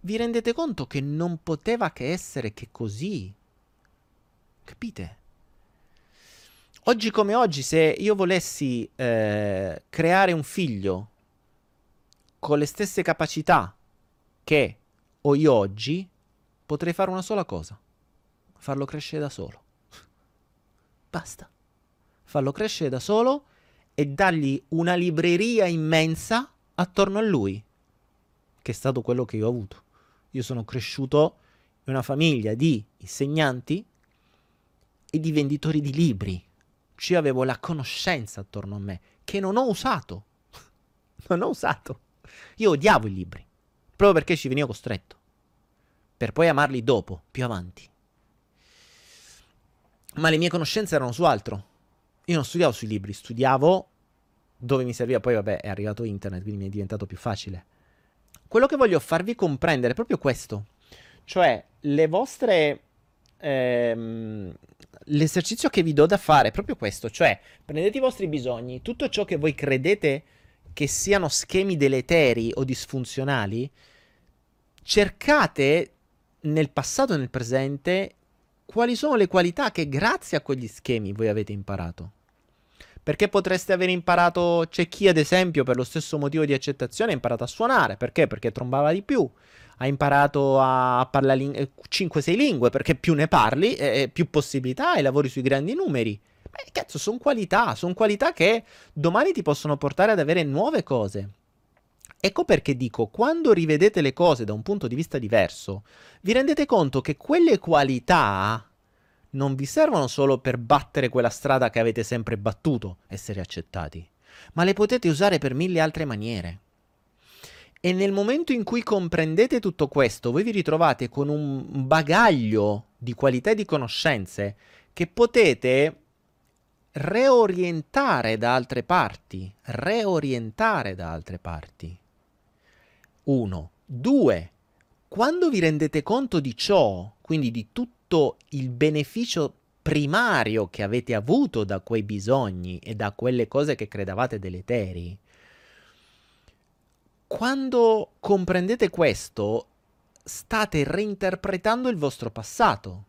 vi rendete conto che non poteva che essere che così. Capite? Oggi come oggi, se io volessi eh, creare un figlio con le stesse capacità che ho io oggi, potrei fare una sola cosa. Farlo crescere da solo. Basta. Farlo crescere da solo e dargli una libreria immensa attorno a lui, che è stato quello che io ho avuto. Io sono cresciuto in una famiglia di insegnanti e di venditori di libri. Cioè avevo la conoscenza attorno a me che non ho usato. non ho usato. Io odiavo i libri, proprio perché ci venivo costretto. Per poi amarli dopo, più avanti. Ma le mie conoscenze erano su altro. Io non studiavo sui libri, studiavo dove mi serviva. Poi vabbè, è arrivato internet, quindi mi è diventato più facile quello che voglio farvi comprendere è proprio questo. Cioè, le vostre... Ehm, l'esercizio che vi do da fare è proprio questo. Cioè, prendete i vostri bisogni, tutto ciò che voi credete che siano schemi deleteri o disfunzionali, cercate nel passato e nel presente quali sono le qualità che grazie a quegli schemi voi avete imparato. Perché potreste aver imparato, c'è chi ad esempio per lo stesso motivo di accettazione ha imparato a suonare, perché? Perché trombava di più, ha imparato a parlare ling- 5-6 lingue, perché più ne parli, eh, più possibilità e lavori sui grandi numeri. Beh, cazzo, sono qualità, sono qualità che domani ti possono portare ad avere nuove cose. Ecco perché dico, quando rivedete le cose da un punto di vista diverso, vi rendete conto che quelle qualità non vi servono solo per battere quella strada che avete sempre battuto, essere accettati, ma le potete usare per mille altre maniere. E nel momento in cui comprendete tutto questo, voi vi ritrovate con un bagaglio di qualità e di conoscenze che potete reorientare da altre parti, reorientare da altre parti. Uno. Due. Quando vi rendete conto di ciò, quindi di tutto tutto il beneficio primario che avete avuto da quei bisogni e da quelle cose che credevate deleteri, quando comprendete questo, state reinterpretando il vostro passato.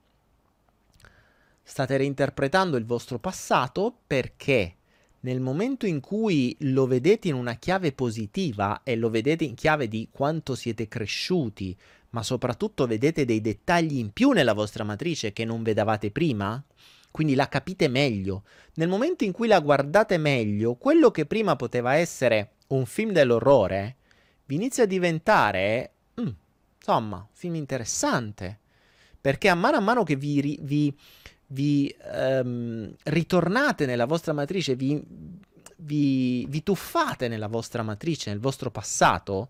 State reinterpretando il vostro passato perché nel momento in cui lo vedete in una chiave positiva e lo vedete in chiave di quanto siete cresciuti, ma soprattutto vedete dei dettagli in più nella vostra matrice che non vedevate prima, quindi la capite meglio. Nel momento in cui la guardate meglio, quello che prima poteva essere un film dell'orrore vi inizia a diventare, mm, insomma, un film interessante. Perché a mano a mano che vi, vi, vi um, ritornate nella vostra matrice, vi, vi tuffate nella vostra matrice, nel vostro passato,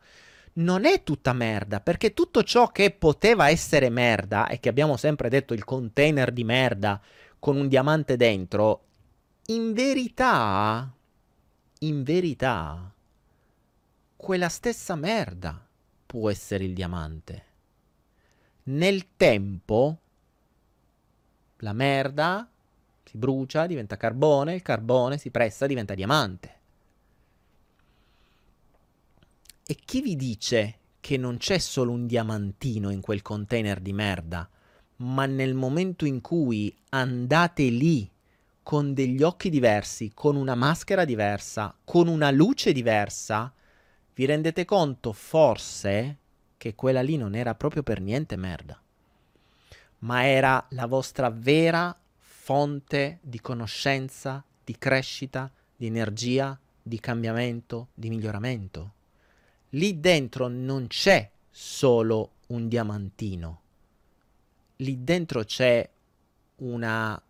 non è tutta merda, perché tutto ciò che poteva essere merda, e che abbiamo sempre detto il container di merda con un diamante dentro, in verità, in verità, quella stessa merda può essere il diamante. Nel tempo, la merda Si brucia, diventa carbone, il carbone si pressa, diventa diamante. E chi vi dice che non c'è solo un diamantino in quel container di merda, ma nel momento in cui andate lì con degli occhi diversi, con una maschera diversa, con una luce diversa, vi rendete conto forse che quella lì non era proprio per niente merda, ma era la vostra vera fonte di conoscenza, di crescita, di energia, di cambiamento, di miglioramento. Lì dentro non c'è solo un diamantino, lì dentro c'è una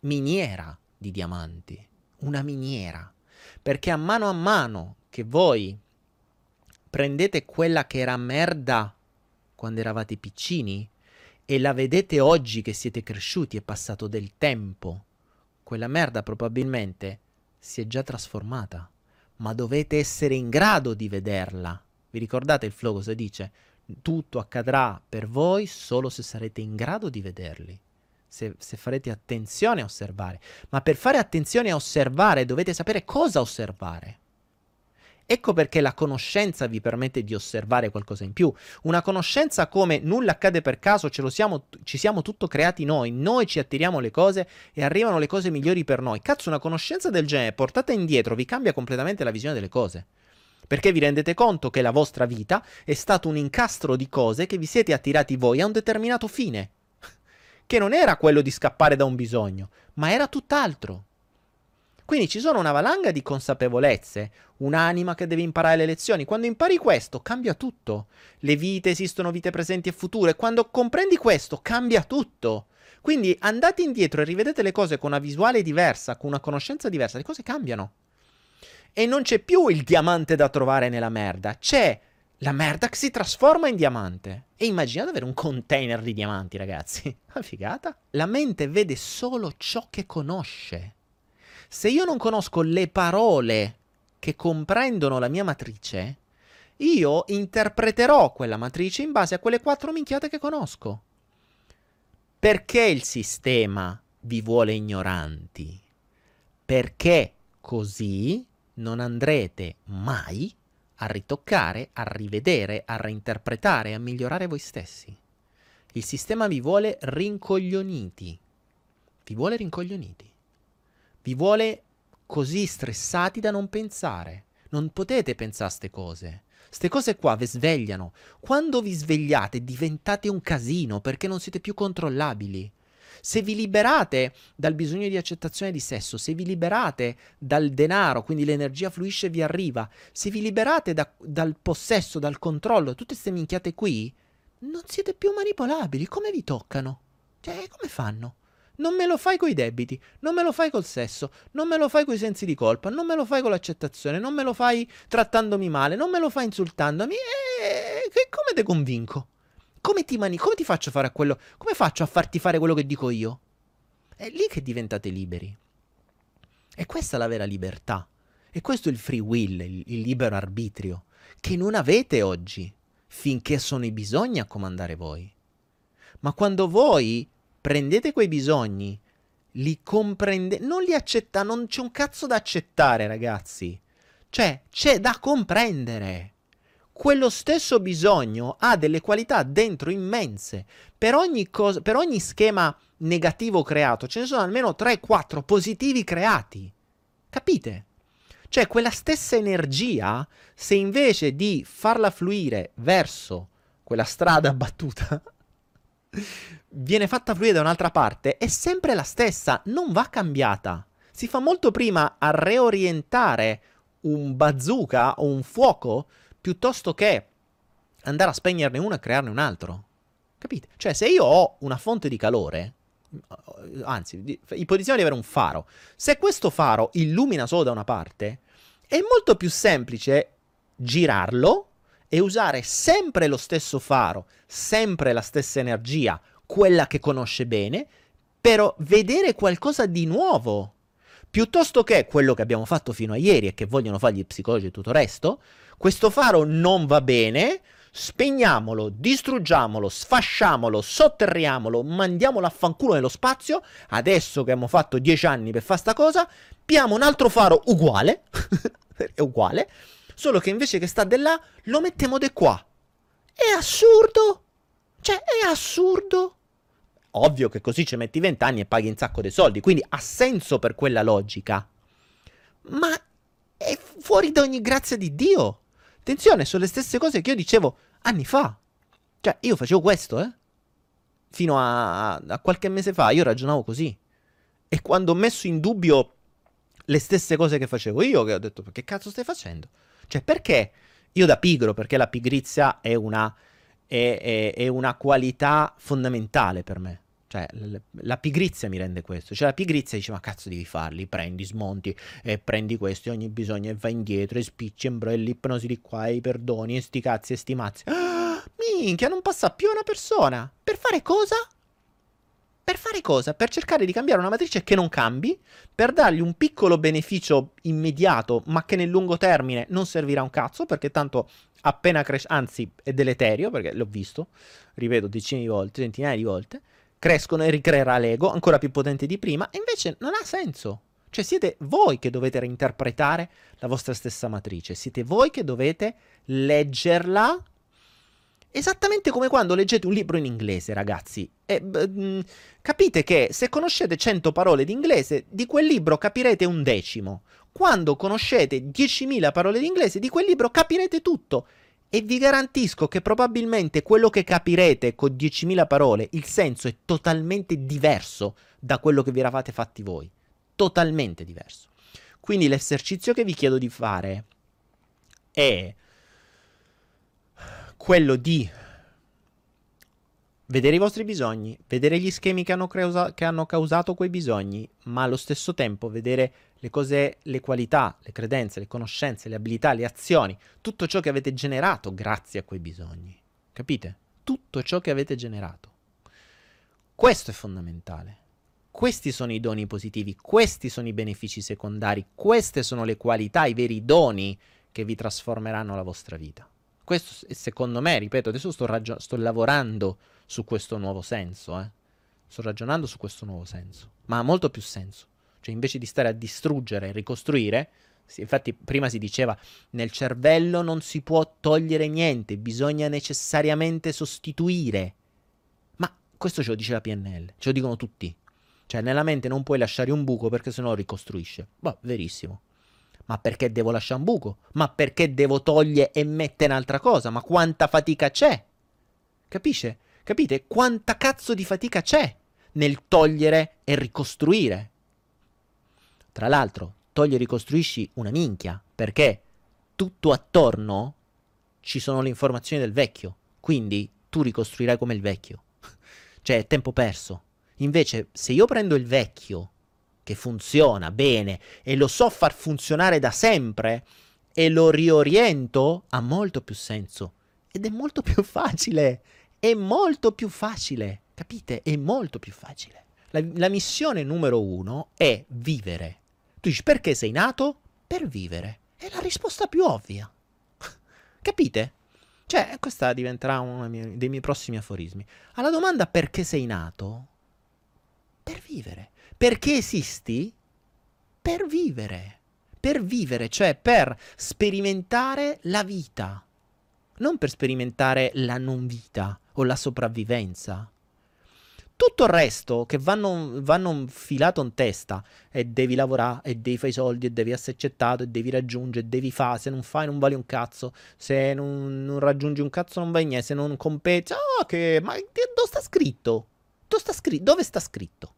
miniera di diamanti, una miniera, perché a mano a mano che voi prendete quella che era merda quando eravate piccini e la vedete oggi che siete cresciuti, è passato del tempo, quella merda probabilmente si è già trasformata, ma dovete essere in grado di vederla. Vi ricordate il flow cosa dice? Tutto accadrà per voi solo se sarete in grado di vederli. Se, se, farete attenzione a osservare. Ma per fare attenzione a osservare dovete sapere cosa osservare. Ecco perché la conoscenza vi permette di osservare qualcosa in più. Una conoscenza come nulla accade per caso, siamo, ci siamo tutto creati noi, noi ci attiriamo le cose e arrivano le cose migliori per noi. Cazzo, una conoscenza del genere portata indietro vi cambia completamente la visione delle cose. Perché vi rendete conto che la vostra vita è stato un incastro di cose che vi siete attirati voi a un determinato fine. che non era quello di scappare da un bisogno, ma era tutt'altro. Quindi ci sono una valanga di consapevolezze, un'anima che deve imparare le lezioni. Quando impari questo, cambia tutto. Le vite esistono vite presenti e future. Quando comprendi questo, cambia tutto. Quindi andate indietro e rivedete le cose con una visuale diversa, con una conoscenza diversa, le cose cambiano. E non c'è più il diamante da trovare nella merda, c'è la merda che si trasforma in diamante. E immaginate avere un container di diamanti, ragazzi. Una figata. La mente vede solo ciò che conosce. Se io non conosco le parole che comprendono la mia matrice, io interpreterò quella matrice in base a quelle quattro minchiate che conosco. Perché il sistema vi vuole ignoranti? Perché così non andrete mai a ritoccare, a rivedere, a reinterpretare, a migliorare voi stessi. Il sistema vi vuole rincoglioniti. Vi vuole rincoglioniti. Vi vuole così stressati da non pensare. Non potete pensare a ste cose. Ste cose qua vi svegliano. Quando vi svegliate diventate un casino perché non siete più controllabili. Se vi liberate dal bisogno di accettazione di sesso, se vi liberate dal denaro, quindi l'energia fluisce e vi arriva, se vi liberate da, dal possesso, dal controllo, tutte queste minchiate qui, non siete più manipolabili. Come vi toccano? Cioè, come fanno? Non me lo fai coi debiti, non me lo fai col sesso, non me lo fai coi sensi di colpa, non me lo fai con l'accettazione, non me lo fai trattandomi male, non me lo fai insultandomi. E come te convinco? Come ti, mani- come ti faccio fare a quello? Come faccio a farti fare quello che dico io? È lì che diventate liberi. E questa è la vera libertà. E questo è il free will, il, il libero arbitrio, che non avete oggi, finché sono i bisogni a comandare voi. Ma quando voi prendete quei bisogni, li comprendete, non li accettate, non c'è un cazzo da accettare, ragazzi. Cioè, c'è da comprendere. Quello stesso bisogno ha delle qualità dentro immense. Per ogni, cosa, per ogni schema negativo creato, ce ne sono almeno 3-4 positivi creati. Capite? Cioè, quella stessa energia, se invece di farla fluire verso quella strada battuta, viene fatta fluire da un'altra parte, è sempre la stessa, non va cambiata. Si fa molto prima a reorientare un bazooka o un fuoco piuttosto che andare a spegnerne uno e crearne un altro. Capite? Cioè, se io ho una fonte di calore, anzi, ipotizziamo di avere un faro, se questo faro illumina solo da una parte, è molto più semplice girarlo e usare sempre lo stesso faro, sempre la stessa energia, quella che conosce bene, per vedere qualcosa di nuovo. Piuttosto che quello che abbiamo fatto fino a ieri e che vogliono fare gli psicologi e tutto il resto, questo faro non va bene, spegniamolo, distruggiamolo, sfasciamolo, sotterriamolo, mandiamolo a fanculo nello spazio. Adesso che abbiamo fatto dieci anni per fare sta cosa, piamo un altro faro uguale, è uguale, solo che invece che sta di là, lo mettiamo di qua. È assurdo! Cioè, è assurdo! Ovvio che così ci metti vent'anni e paghi un sacco di soldi, quindi ha senso per quella logica. Ma è fuori da ogni grazia di Dio. Attenzione, sono le stesse cose che io dicevo anni fa. Cioè, io facevo questo, eh. Fino a, a qualche mese fa io ragionavo così. E quando ho messo in dubbio le stesse cose che facevo io, che ho detto, che cazzo stai facendo? Cioè, perché io da pigro, perché la pigrizia è una, è, è, è una qualità fondamentale per me. Cioè, la pigrizia mi rende questo. Cioè, la pigrizia dice: Ma cazzo devi farli? Prendi, smonti, e prendi questi ogni bisogno e vai indietro, e spicci, embrelli, ipnosi di qua, e i perdoni, e sti cazzi, e sti mazzi. Ah, minchia, non passa più una persona. Per fare cosa? Per fare cosa? Per cercare di cambiare una matrice che non cambi, per dargli un piccolo beneficio immediato, ma che nel lungo termine non servirà un cazzo, perché tanto appena cresce, anzi è deleterio, perché l'ho visto, ripeto decine di volte, centinaia di volte crescono e ricreerà l'ego ancora più potente di prima, e invece non ha senso. Cioè siete voi che dovete reinterpretare la vostra stessa matrice, siete voi che dovete leggerla esattamente come quando leggete un libro in inglese, ragazzi. E, mh, mm, capite che se conoscete 100 parole di inglese, di quel libro capirete un decimo. Quando conoscete 10.000 parole di inglese, di quel libro capirete tutto. E vi garantisco che probabilmente quello che capirete con 10.000 parole, il senso è totalmente diverso da quello che vi eravate fatti voi. Totalmente diverso. Quindi l'esercizio che vi chiedo di fare è quello di vedere i vostri bisogni, vedere gli schemi che hanno, causa- che hanno, causato quei bisogni, ma allo stesso tempo vedere le cose, le qualità, le credenze, le conoscenze, le abilità, le azioni, tutto ciò che avete generato grazie a quei bisogni. Capite? Tutto ciò che avete generato. Questo è fondamentale. Questi sono i doni positivi, questi sono i benefici secondari, queste sono le qualità, i veri doni che vi trasformeranno la vostra vita. Questo secondo me, ripeto, adesso sto, ragio- sto lavorando su questo nuovo senso, eh. Sto ragionando su questo nuovo senso, ma ha molto più senso. Cioè, invece di stare a distruggere e ricostruire, infatti prima si diceva nel cervello non si può togliere niente, bisogna necessariamente sostituire. Ma questo ce lo dice la PNL, ce lo dicono tutti. Cioè, nella mente non puoi lasciare un buco perché sennò ricostruisce. Boh, verissimo. Ma perché devo lasciare un buco? Ma perché devo togliere e mettere un'altra cosa? Ma quanta fatica c'è? Capisce? Capite quanta cazzo di fatica c'è nel togliere e ricostruire? Tra l'altro, togli e ricostruisci una minchia, perché tutto attorno ci sono le informazioni del vecchio, quindi tu ricostruirai come il vecchio. cioè, è tempo perso. Invece, se io prendo il vecchio, che funziona bene, e lo so far funzionare da sempre, e lo rioriento, ha molto più senso. Ed è molto più facile è molto più facile, capite? È molto più facile. La, la missione numero uno è vivere. Tu dici perché sei nato? Per vivere. È la risposta più ovvia. capite? Cioè, questa diventerà uno dei miei prossimi aforismi. Alla domanda perché sei nato? Per vivere. Perché esisti? Per vivere. Per vivere, cioè per sperimentare la vita. Non per sperimentare la non vita o la sopravvivenza. Tutto il resto che vanno, vanno filato in testa e devi lavorare e devi fare i soldi e devi essere accettato e devi raggiungere e devi fare, se non fai non vali un cazzo, se non, non raggiungi un cazzo non vai niente, se non competi, oh che, ma? Dove sta scritto? Dove sta scritto?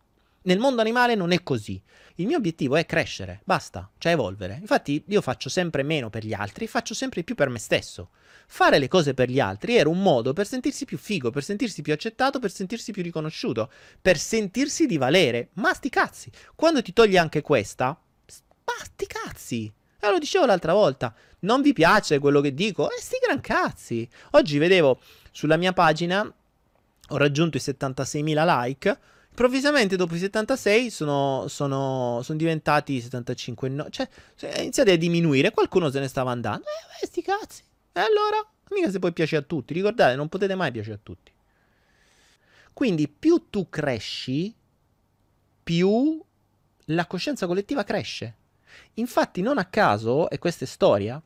Nel mondo animale non è così. Il mio obiettivo è crescere, basta, cioè evolvere. Infatti io faccio sempre meno per gli altri, faccio sempre più per me stesso. Fare le cose per gli altri era un modo per sentirsi più figo, per sentirsi più accettato, per sentirsi più riconosciuto, per sentirsi di valere. Ma sti cazzi, quando ti togli anche questa, ma sti cazzi. E lo dicevo l'altra volta, non vi piace quello che dico? E sti gran cazzi. Oggi vedevo sulla mia pagina, ho raggiunto i 76.000 like, improvvisamente dopo i 76 sono, sono, sono diventati 75 no, cioè, cioè iniziate a diminuire qualcuno se ne stava andando eh, sti cazzi E allora, mica se poi piace a tutti. Ricordate, non potete mai piacere a tutti. Quindi più tu cresci, più la coscienza collettiva cresce. Infatti, non a caso, e questa è storia,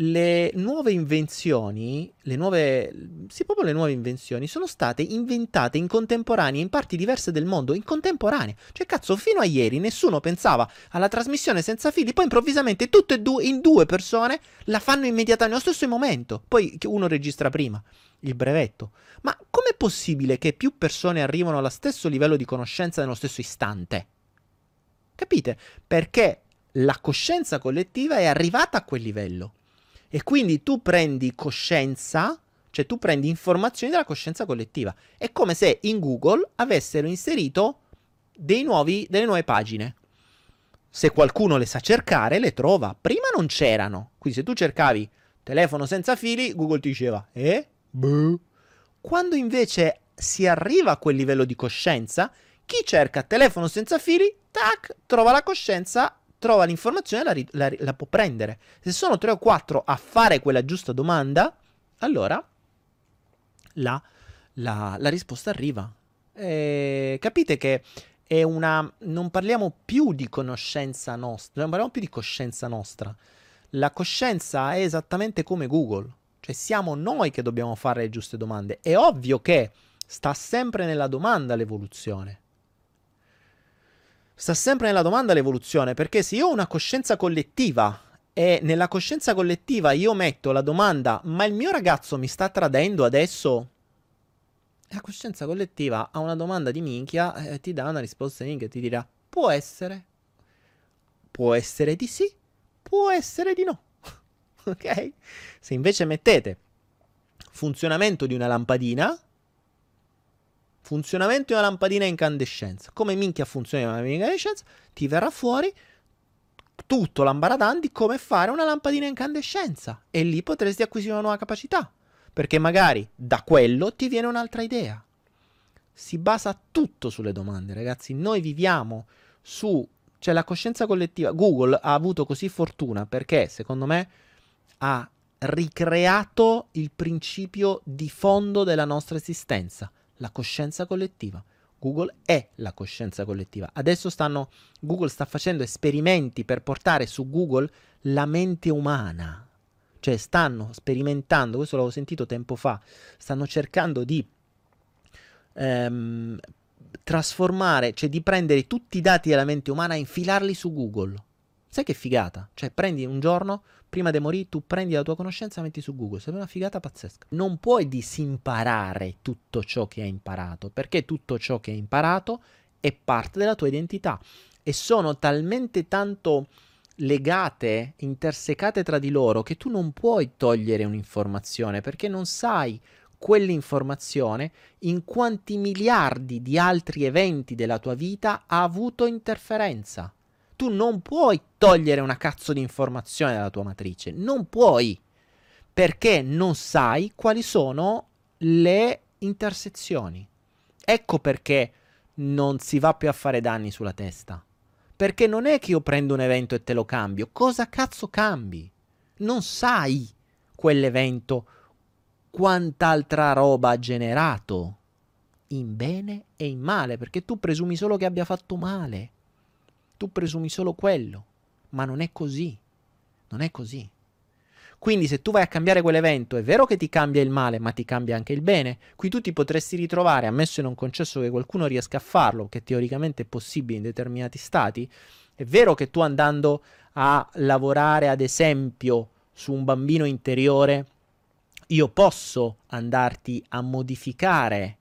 le nuove invenzioni, le nuove, sì, proprio le nuove invenzioni, sono state inventate in contemporanea in parti diverse del mondo, in contemporanea. Cioè, cazzo, fino a ieri nessuno pensava alla trasmissione senza fili, poi improvvisamente tutte e due, in due persone, la fanno immediatamente nello stesso momento. Poi uno registra prima il brevetto. Ma com'è possibile che più persone arrivano allo stesso livello di conoscenza nello stesso istante? Capite? Perché la coscienza collettiva è arrivata a quel livello. E quindi tu prendi coscienza, cioè tu prendi informazioni della coscienza collettiva. È come se in Google avessero inserito nuovi, delle nuove pagine. Se qualcuno le sa cercare, le trova. Prima non c'erano. Quindi se tu cercavi telefono senza fili, Google ti diceva, eh? Buh. Quando invece si arriva a quel livello di coscienza, chi cerca telefono senza fili, tac, trova la coscienza trova l'informazione e la, la, la, può prendere. Se sono tre o quattro a fare quella giusta domanda, allora la, la, la risposta arriva. E capite che è una. Non parliamo più di conoscenza nostra, non parliamo più di coscienza nostra. La coscienza è esattamente come Google, cioè siamo noi che dobbiamo fare le giuste domande. È ovvio che sta sempre nella domanda l'evoluzione sta sempre nella domanda l'evoluzione, perché se io ho una coscienza collettiva e nella coscienza collettiva io metto la domanda, ma il mio ragazzo mi sta tradendo adesso? La coscienza collettiva a una domanda di minchia eh, ti dà una risposta di minchia ti dirà, può essere, può essere di sì, può essere di no. ok? Se invece mettete funzionamento di una lampadina, funzionamento di una lampadina a incandescenza. Come minchia funziona una lampadina a incandescenza? Ti verrà fuori tutto l'ambaradan di come fare una lampadina a incandescenza. E lì potresti acquisire una nuova capacità. Perché magari da quello ti viene un'altra idea. Si basa tutto sulle domande, ragazzi. Noi viviamo su... Cioè la coscienza collettiva. Google ha avuto così fortuna perché, secondo me, ha ricreato il principio di fondo della nostra esistenza la coscienza collettiva. Google è la coscienza collettiva. Adesso stanno, Google sta facendo esperimenti per portare su Google la mente umana. Cioè stanno sperimentando, questo l'avevo sentito tempo fa, stanno cercando di ehm, trasformare, cioè di prendere tutti i dati della mente umana e infilarli su Google. Sai che figata? Cioè prendi un giorno, prima di morire, tu prendi la tua conoscenza e metti su Google. Sarebbe una figata pazzesca. Non puoi disimparare tutto ciò che hai imparato, perché tutto ciò che hai imparato è parte della tua identità. E sono talmente tanto legate, intersecate tra di loro, che tu non puoi togliere un'informazione, perché non sai quell'informazione in quanti miliardi di altri eventi della tua vita ha avuto interferenza tu non puoi togliere una cazzo di informazione dalla tua matrice, non puoi, perché non sai quali sono le intersezioni. Ecco perché non si va più a fare danni sulla testa. Perché non è che io prendo un evento e te lo cambio. Cosa cazzo cambi? Non sai quell'evento quant'altra roba ha generato. In bene e in male, perché tu presumi solo che abbia fatto male tu presumi solo quello, ma non è così. Non è così. Quindi se tu vai a cambiare quell'evento, è vero che ti cambia il male, ma ti cambia anche il bene. Qui tu ti potresti ritrovare, ammesso e non concesso che qualcuno riesca a farlo, che teoricamente è possibile in determinati stati, è vero che tu andando a lavorare, ad esempio, su un bambino interiore, io posso andarti a modificare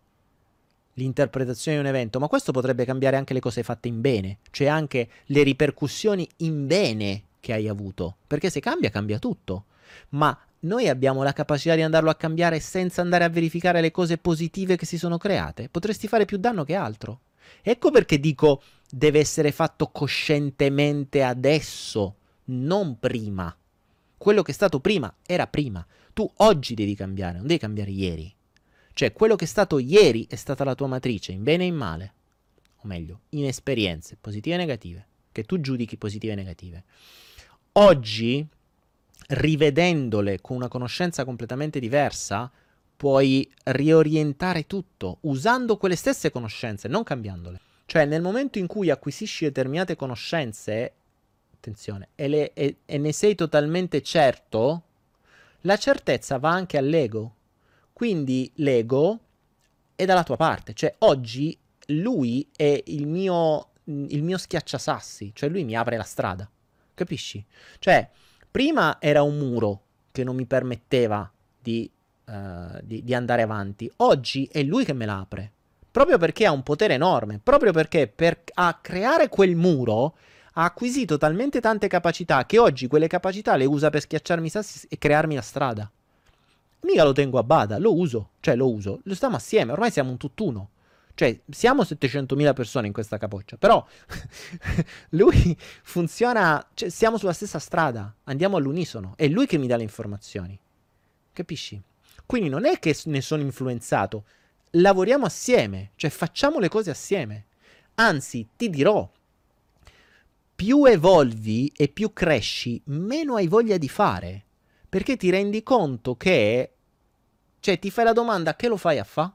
l'interpretazione di un evento, ma questo potrebbe cambiare anche le cose fatte in bene, cioè anche le ripercussioni in bene che hai avuto, perché se cambia cambia tutto, ma noi abbiamo la capacità di andarlo a cambiare senza andare a verificare le cose positive che si sono create, potresti fare più danno che altro. Ecco perché dico deve essere fatto coscientemente adesso, non prima. Quello che è stato prima era prima. Tu oggi devi cambiare, non devi cambiare ieri. Cioè, quello che è stato ieri è stata la tua matrice, in bene e in male. O meglio, in esperienze positive e negative, che tu giudichi positive e negative. Oggi rivedendole con una conoscenza completamente diversa, puoi riorientare tutto usando quelle stesse conoscenze, non cambiandole. Cioè, nel momento in cui acquisisci determinate conoscenze, attenzione, e, le, e, e ne sei totalmente certo, la certezza va anche all'ego. Quindi l'ego è dalla tua parte. Cioè, oggi lui è il mio, il mio schiacciasassi, cioè lui mi apre la strada. Capisci? Cioè, prima era un muro che non mi permetteva di, uh, di, di andare avanti. Oggi è lui che me l'apre. Proprio perché ha un potere enorme. Proprio perché per, a creare quel muro ha acquisito talmente tante capacità che oggi quelle capacità le usa per schiacciarmi i sassi e crearmi la strada. Mica lo tengo a bada, lo uso, cioè lo uso, lo stiamo assieme, ormai siamo un tutt'uno. Cioè, siamo 700.000 persone in questa capoccia, però lui funziona, cioè, siamo sulla stessa strada, andiamo all'unisono, è lui che mi dà le informazioni. Capisci? Quindi non è che ne sono influenzato, lavoriamo assieme, cioè facciamo le cose assieme. Anzi, ti dirò, più evolvi e più cresci, meno hai voglia di fare, perché ti rendi conto che, cioè ti fai la domanda, che lo fai a fa'?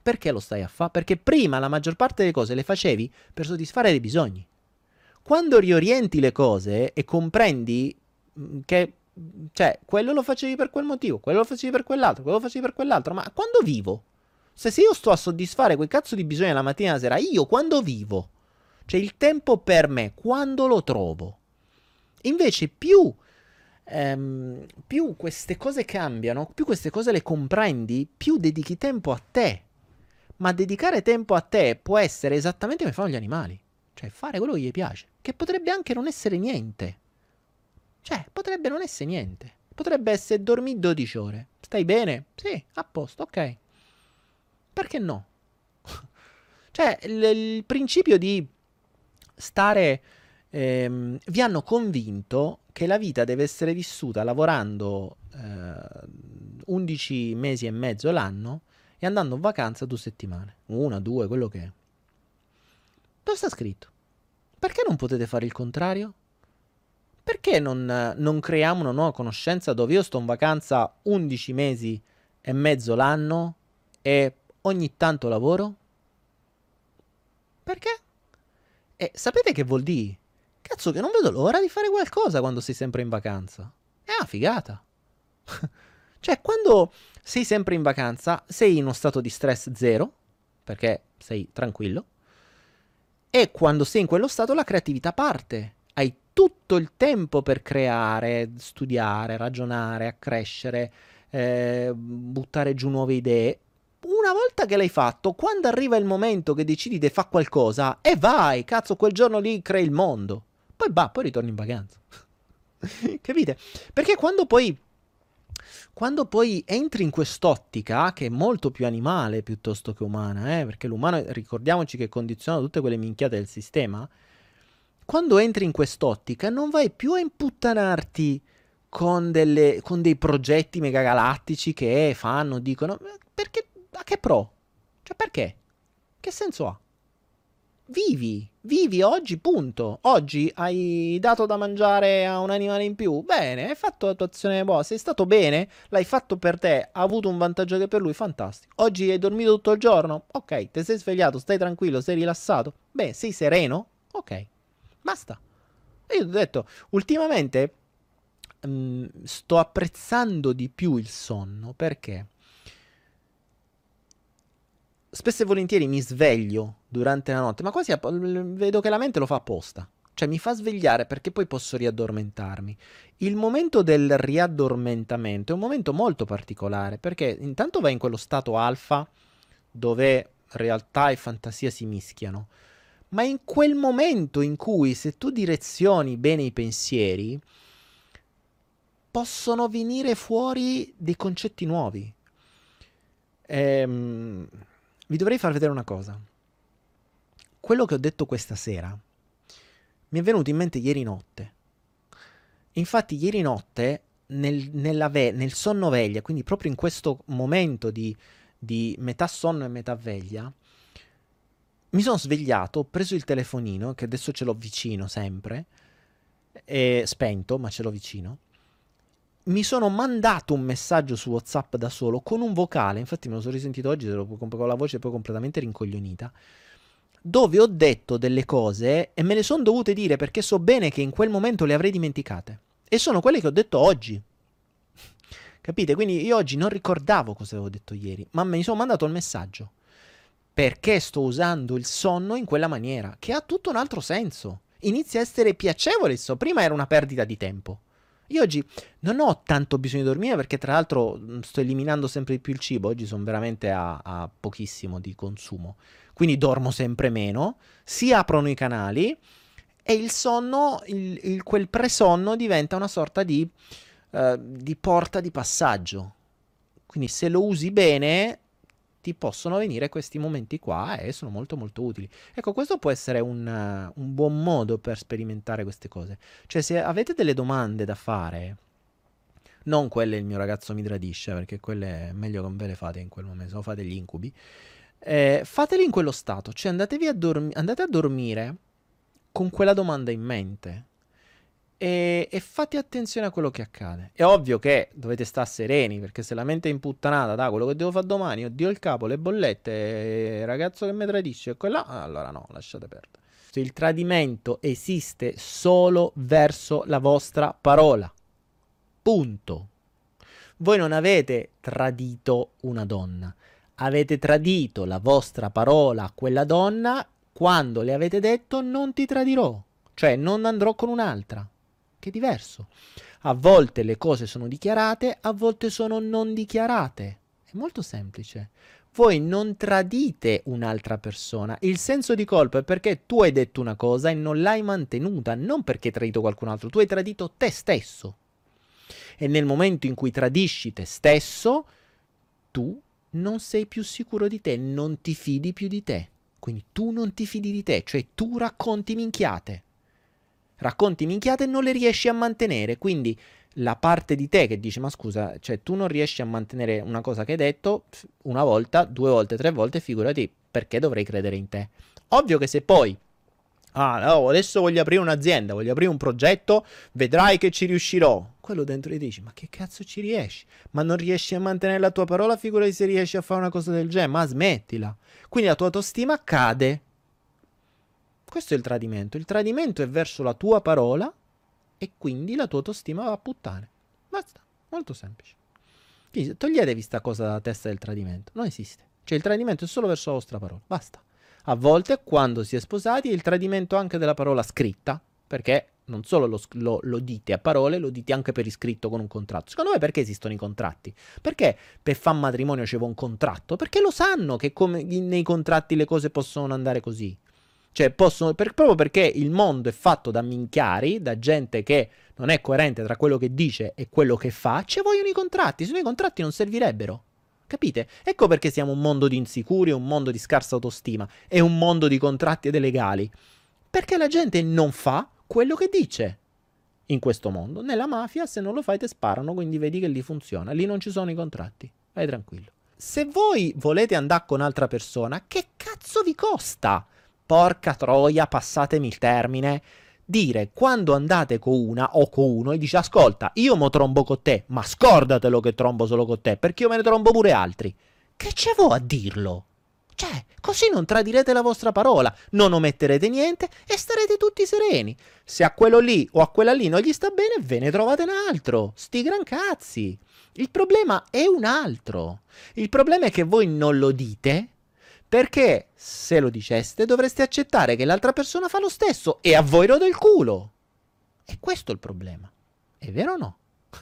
Perché lo stai a fare? Perché prima la maggior parte delle cose le facevi per soddisfare dei bisogni. Quando riorienti le cose e comprendi mm, che, cioè, quello lo facevi per quel motivo, quello lo facevi per quell'altro, quello lo facevi per quell'altro, ma quando vivo? Se, se io sto a soddisfare quel cazzo di bisogni la mattina e la sera, io quando vivo? Cioè il tempo per me, quando lo trovo? Invece più, ehm, più queste cose cambiano, più queste cose le comprendi, più dedichi tempo a te ma dedicare tempo a te può essere esattamente come fanno gli animali. Cioè fare quello che gli piace. Che potrebbe anche non essere niente. Cioè, potrebbe non essere niente. Potrebbe essere dormire 12 ore. Stai bene? Sì, a posto, ok. Perché no? cioè, il, il, principio di stare... Ehm, vi hanno convinto che la vita deve essere vissuta lavorando eh, 11 mesi e mezzo l'anno e andando in vacanza due settimane, una, due, quello che è. Dove sta scritto? Perché non potete fare il contrario? Perché non, non creiamo una nuova conoscenza dove io sto in vacanza 11 mesi e mezzo l'anno e ogni tanto lavoro? Perché? E sapete che vuol dire? Cazzo che non vedo l'ora di fare qualcosa quando sei sempre in vacanza. È una figata. cioè, quando sei sempre in vacanza, sei in uno stato di stress zero, perché sei tranquillo, e quando sei in quello stato la creatività parte. Hai tutto il tempo per creare, studiare, ragionare, accrescere, eh, buttare giù nuove idee. Una volta che l'hai fatto, quando arriva il momento che decidi di fare qualcosa, e vai, cazzo, quel giorno lì crei il mondo. Poi va, poi ritorni in vacanza. Capite? Perché quando poi quando poi entri in quest'ottica, che è molto più animale piuttosto che umana, eh, perché l'umano, ricordiamoci che condiziona tutte quelle minchiate del sistema, quando entri in quest'ottica non vai più a imputtanarti con, delle, con dei progetti megagalattici che fanno, dicono, perché, a che pro? Cioè perché? Che senso ha? Vivi, vivi oggi, punto. Oggi hai dato da mangiare a un animale in più. Bene, hai fatto la tua azione buona. Sei stato bene, l'hai fatto per te, ha avuto un vantaggio che per lui, fantastico. Oggi hai dormito tutto il giorno? Ok, ti sei svegliato, stai tranquillo, sei rilassato? Beh, sei sereno? Ok, basta. E io ti ho detto, ultimamente mh, mm, sto apprezzando di più il sonno perché spesso e volentieri mi sveglio durante la notte, ma quasi vedo che la mente lo fa apposta. Cioè mi fa svegliare perché poi posso riaddormentarmi. Il momento del riaddormentamento è un momento molto particolare perché intanto vai in quello stato alfa dove realtà e fantasia si mischiano. Ma in quel momento in cui se tu direzioni bene i pensieri, possono venire fuori dei concetti nuovi. Ehm, vi dovrei far vedere una cosa. Quello che ho detto questa sera mi è venuto in mente ieri notte. Infatti, ieri notte, nel, ve- nel sonno veglia, quindi proprio in questo momento di, di metà sonno e metà veglia, mi sono svegliato, ho preso il telefonino, che adesso ce l'ho vicino sempre, spento, ma ce l'ho vicino, mi sono mandato un messaggio su WhatsApp da solo con un vocale, infatti me lo sono risentito oggi, con la voce poi completamente rincoglionita, dove ho detto delle cose e me le sono dovute dire perché so bene che in quel momento le avrei dimenticate. E sono quelle che ho detto oggi. Capite? Quindi io oggi non ricordavo cosa avevo detto ieri, ma mi sono mandato il messaggio. Perché sto usando il sonno in quella maniera, che ha tutto un altro senso. Inizia a essere piacevole il sonno. Prima era una perdita di tempo. Io oggi non ho tanto bisogno di dormire perché tra l'altro mm, sto eliminando sempre di più il cibo, oggi sono veramente a, a pochissimo di consumo, quindi dormo sempre meno, si aprono i canali e il sonno, il, il, quel presonno diventa una sorta di, uh, di porta di passaggio. Quindi se lo usi bene ti possono venire questi momenti qua e sono molto molto utili. Ecco, questo può essere un, uh, un buon modo per sperimentare queste cose. Cioè, se avete delle domande da fare, non quelle il mio ragazzo mi tradisce, perché quelle è meglio che non ve le fate in quel momento, se no fate gli incubi. Eh, fateli in quello stato, cioè andatevi a dormi- andate a dormire con quella domanda in mente e, e, fate attenzione a quello che accade. È ovvio che dovete stare sereni, perché se la mente è imputtanata da quello che devo fare domani, oddio il capo, le bollette, il ragazzo che mi tradisce quella, allora no, lasciate perdere. Il tradimento esiste solo verso la vostra parola. Punto. Voi non avete tradito una donna, avete tradito la vostra parola a quella donna quando le avete detto non ti tradirò, cioè non andrò con un'altra che è diverso. A volte le cose sono dichiarate, a volte sono non dichiarate. È molto semplice. Voi non tradite un'altra persona. Il senso di colpa è perché tu hai detto una cosa e non l'hai mantenuta, non perché hai tradito qualcun altro, tu hai tradito te stesso. E nel momento in cui tradisci te stesso, tu non sei più sicuro di te, non ti fidi più di te. Quindi tu non ti fidi di te, cioè tu racconti minchiate racconti minchiate e non le riesci a mantenere. Quindi la parte di te che dice: Ma scusa, cioè tu non riesci a mantenere una cosa che hai detto una volta, due volte, tre volte, figurati perché dovrei credere in te. Ovvio che se poi. Ah, no, adesso voglio aprire un'azienda, voglio aprire un progetto, vedrai che ci riuscirò. Quello dentro gli dici, ma che cazzo ci riesci? Ma non riesci a mantenere la tua parola, figurati se riesci a fare una cosa del genere, ma smettila. Quindi la tua autostima cade. Questo è il tradimento. Il tradimento è verso la tua parola e quindi la tua autostima va a puttane. Basta, molto semplice. Quindi toglietevi sta cosa dalla testa del tradimento. Non esiste. Cioè il tradimento è solo verso la vostra parola. Basta. A volte, quando si è sposati, è il tradimento anche della parola scritta, perché non solo lo, lo, lo, dite a parole, lo dite anche per iscritto con un contratto. Secondo me perché esistono i contratti? Perché per fare matrimonio c'è un contratto? Perché lo sanno che come nei contratti le cose possono andare così. Cioè, possono, per, proprio perché il mondo è fatto da minchiari, da gente che non è coerente tra quello che dice e quello che fa, ci vogliono i contratti, se no i contratti non servirebbero. Capite? Ecco perché siamo un mondo di insicuri, un mondo di scarsa autostima e un mondo di contratti ed legali. Perché la gente non fa quello che dice in questo mondo. Nella mafia, se non lo fai, ti sparano, quindi vedi che lì funziona. Lì non ci sono i contratti. Vai tranquillo. Se voi volete andare con un'altra persona, che cazzo vi costa? porca troia, passatemi il termine, dire quando andate con una o con uno e dice ascolta, io mo trombo con te, ma scordatelo che trombo solo con te, perché io me ne trombo pure altri. Che c'è voi a dirlo? Cioè, così non tradirete la vostra parola, non ometterete niente e starete tutti sereni. Se a quello lì o a quella lì non gli sta bene, ve ne trovate un altro. Sti gran cazzi. Il problema è un altro. Il problema è che voi non lo dite perché se lo diceste dovreste accettare che l'altra persona fa lo stesso e a voi rode il culo. E questo è il problema. È vero o no?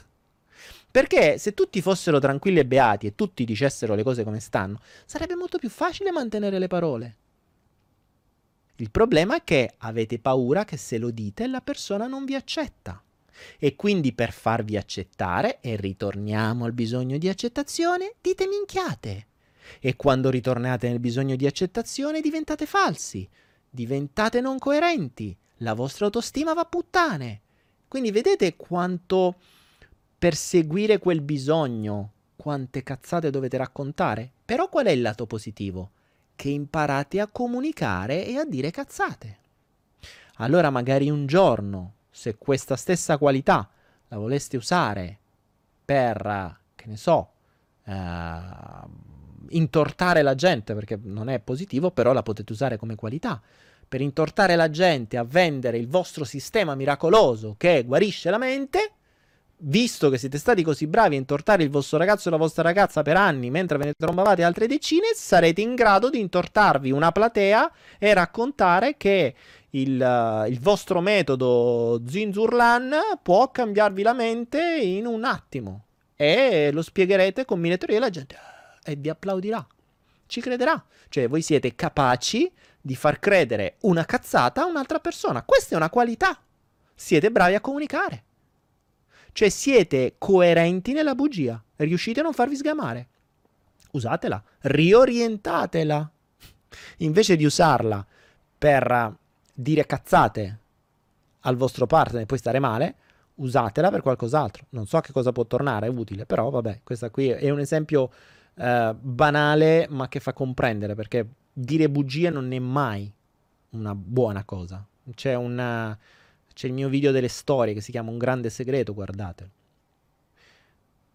Perché se tutti fossero tranquilli e beati e tutti dicessero le cose come stanno, sarebbe molto più facile mantenere le parole. Il problema è che avete paura che se lo dite la persona non vi accetta. E quindi per farvi accettare, e ritorniamo al bisogno di accettazione, dite minchiate e quando ritornate nel bisogno di accettazione diventate falsi, diventate non coerenti, la vostra autostima va a puttane. Quindi vedete quanto perseguire quel bisogno, quante cazzate dovete raccontare. Però qual è il lato positivo? Che imparate a comunicare e a dire cazzate. Allora magari un giorno, se questa stessa qualità la voleste usare per, che ne so, eh, intortare la gente, perché non è positivo, però la potete usare come qualità. Per intortare la gente a vendere il vostro sistema miracoloso che guarisce la mente, visto che siete stati così bravi a intortare il vostro ragazzo e la vostra ragazza per anni mentre ve ne trombavate altre decine, sarete in grado di intortarvi una platea e raccontare che il, il vostro metodo Zinzurlan può cambiarvi la mente in un attimo. E lo spiegherete con mille teorie e la gente e vi applaudirà. Ci crederà. Cioè, voi siete capaci di far credere una cazzata a un'altra persona. Questa è una qualità. Siete bravi a comunicare. Cioè siete coerenti nella bugia, riuscite a non farvi sgamare. Usatela, riorientatela. Invece di usarla per dire cazzate al vostro partner e poi stare male, usatela per qualcos'altro. Non so che cosa può tornare utile, però vabbè, questa qui è un esempio eh, banale ma che fa comprendere perché dire bugie non è mai una buona cosa. C'è una c'è il mio video delle storie che si chiama Un grande segreto, guardate.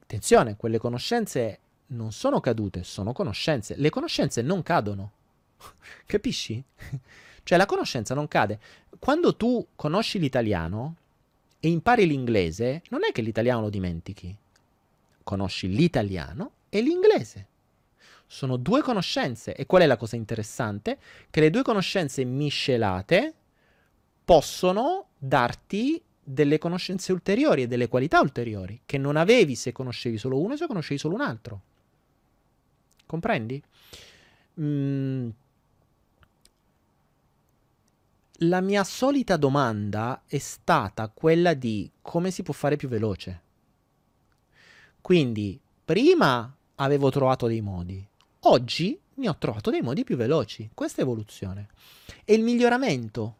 Attenzione, quelle conoscenze non sono cadute, sono conoscenze. Le conoscenze non cadono. Capisci? cioè la conoscenza non cade. Quando tu conosci l'italiano e impari l'inglese, non è che l'italiano lo dimentichi. Conosci l'italiano e l'inglese. Sono due conoscenze. E qual è la cosa interessante? Che le due conoscenze miscelate possono darti delle conoscenze ulteriori e delle qualità ulteriori che non avevi se conoscevi solo uno e se conoscevi solo un altro. Comprendi? Mm. La mia solita domanda è stata quella di come si può fare più veloce. Quindi, prima avevo trovato dei modi, oggi ne ho trovato dei modi più veloci. Questa è evoluzione. E il miglioramento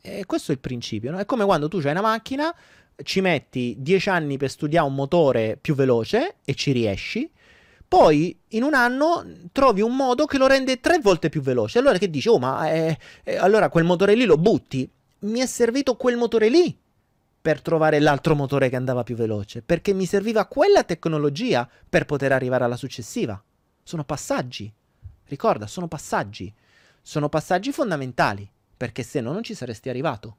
e questo è il principio, no? È come quando tu hai una macchina, ci metti 10 anni per studiare un motore più veloce e ci riesci, poi in un anno trovi un modo che lo rende tre volte più veloce. Allora che dici, oh ma eh, eh, allora quel motore lì lo butti? Mi è servito quel motore lì per trovare l'altro motore che andava più veloce, perché mi serviva quella tecnologia per poter arrivare alla successiva. Sono passaggi, ricorda, sono passaggi, sono passaggi fondamentali perché se no non ci saresti arrivato.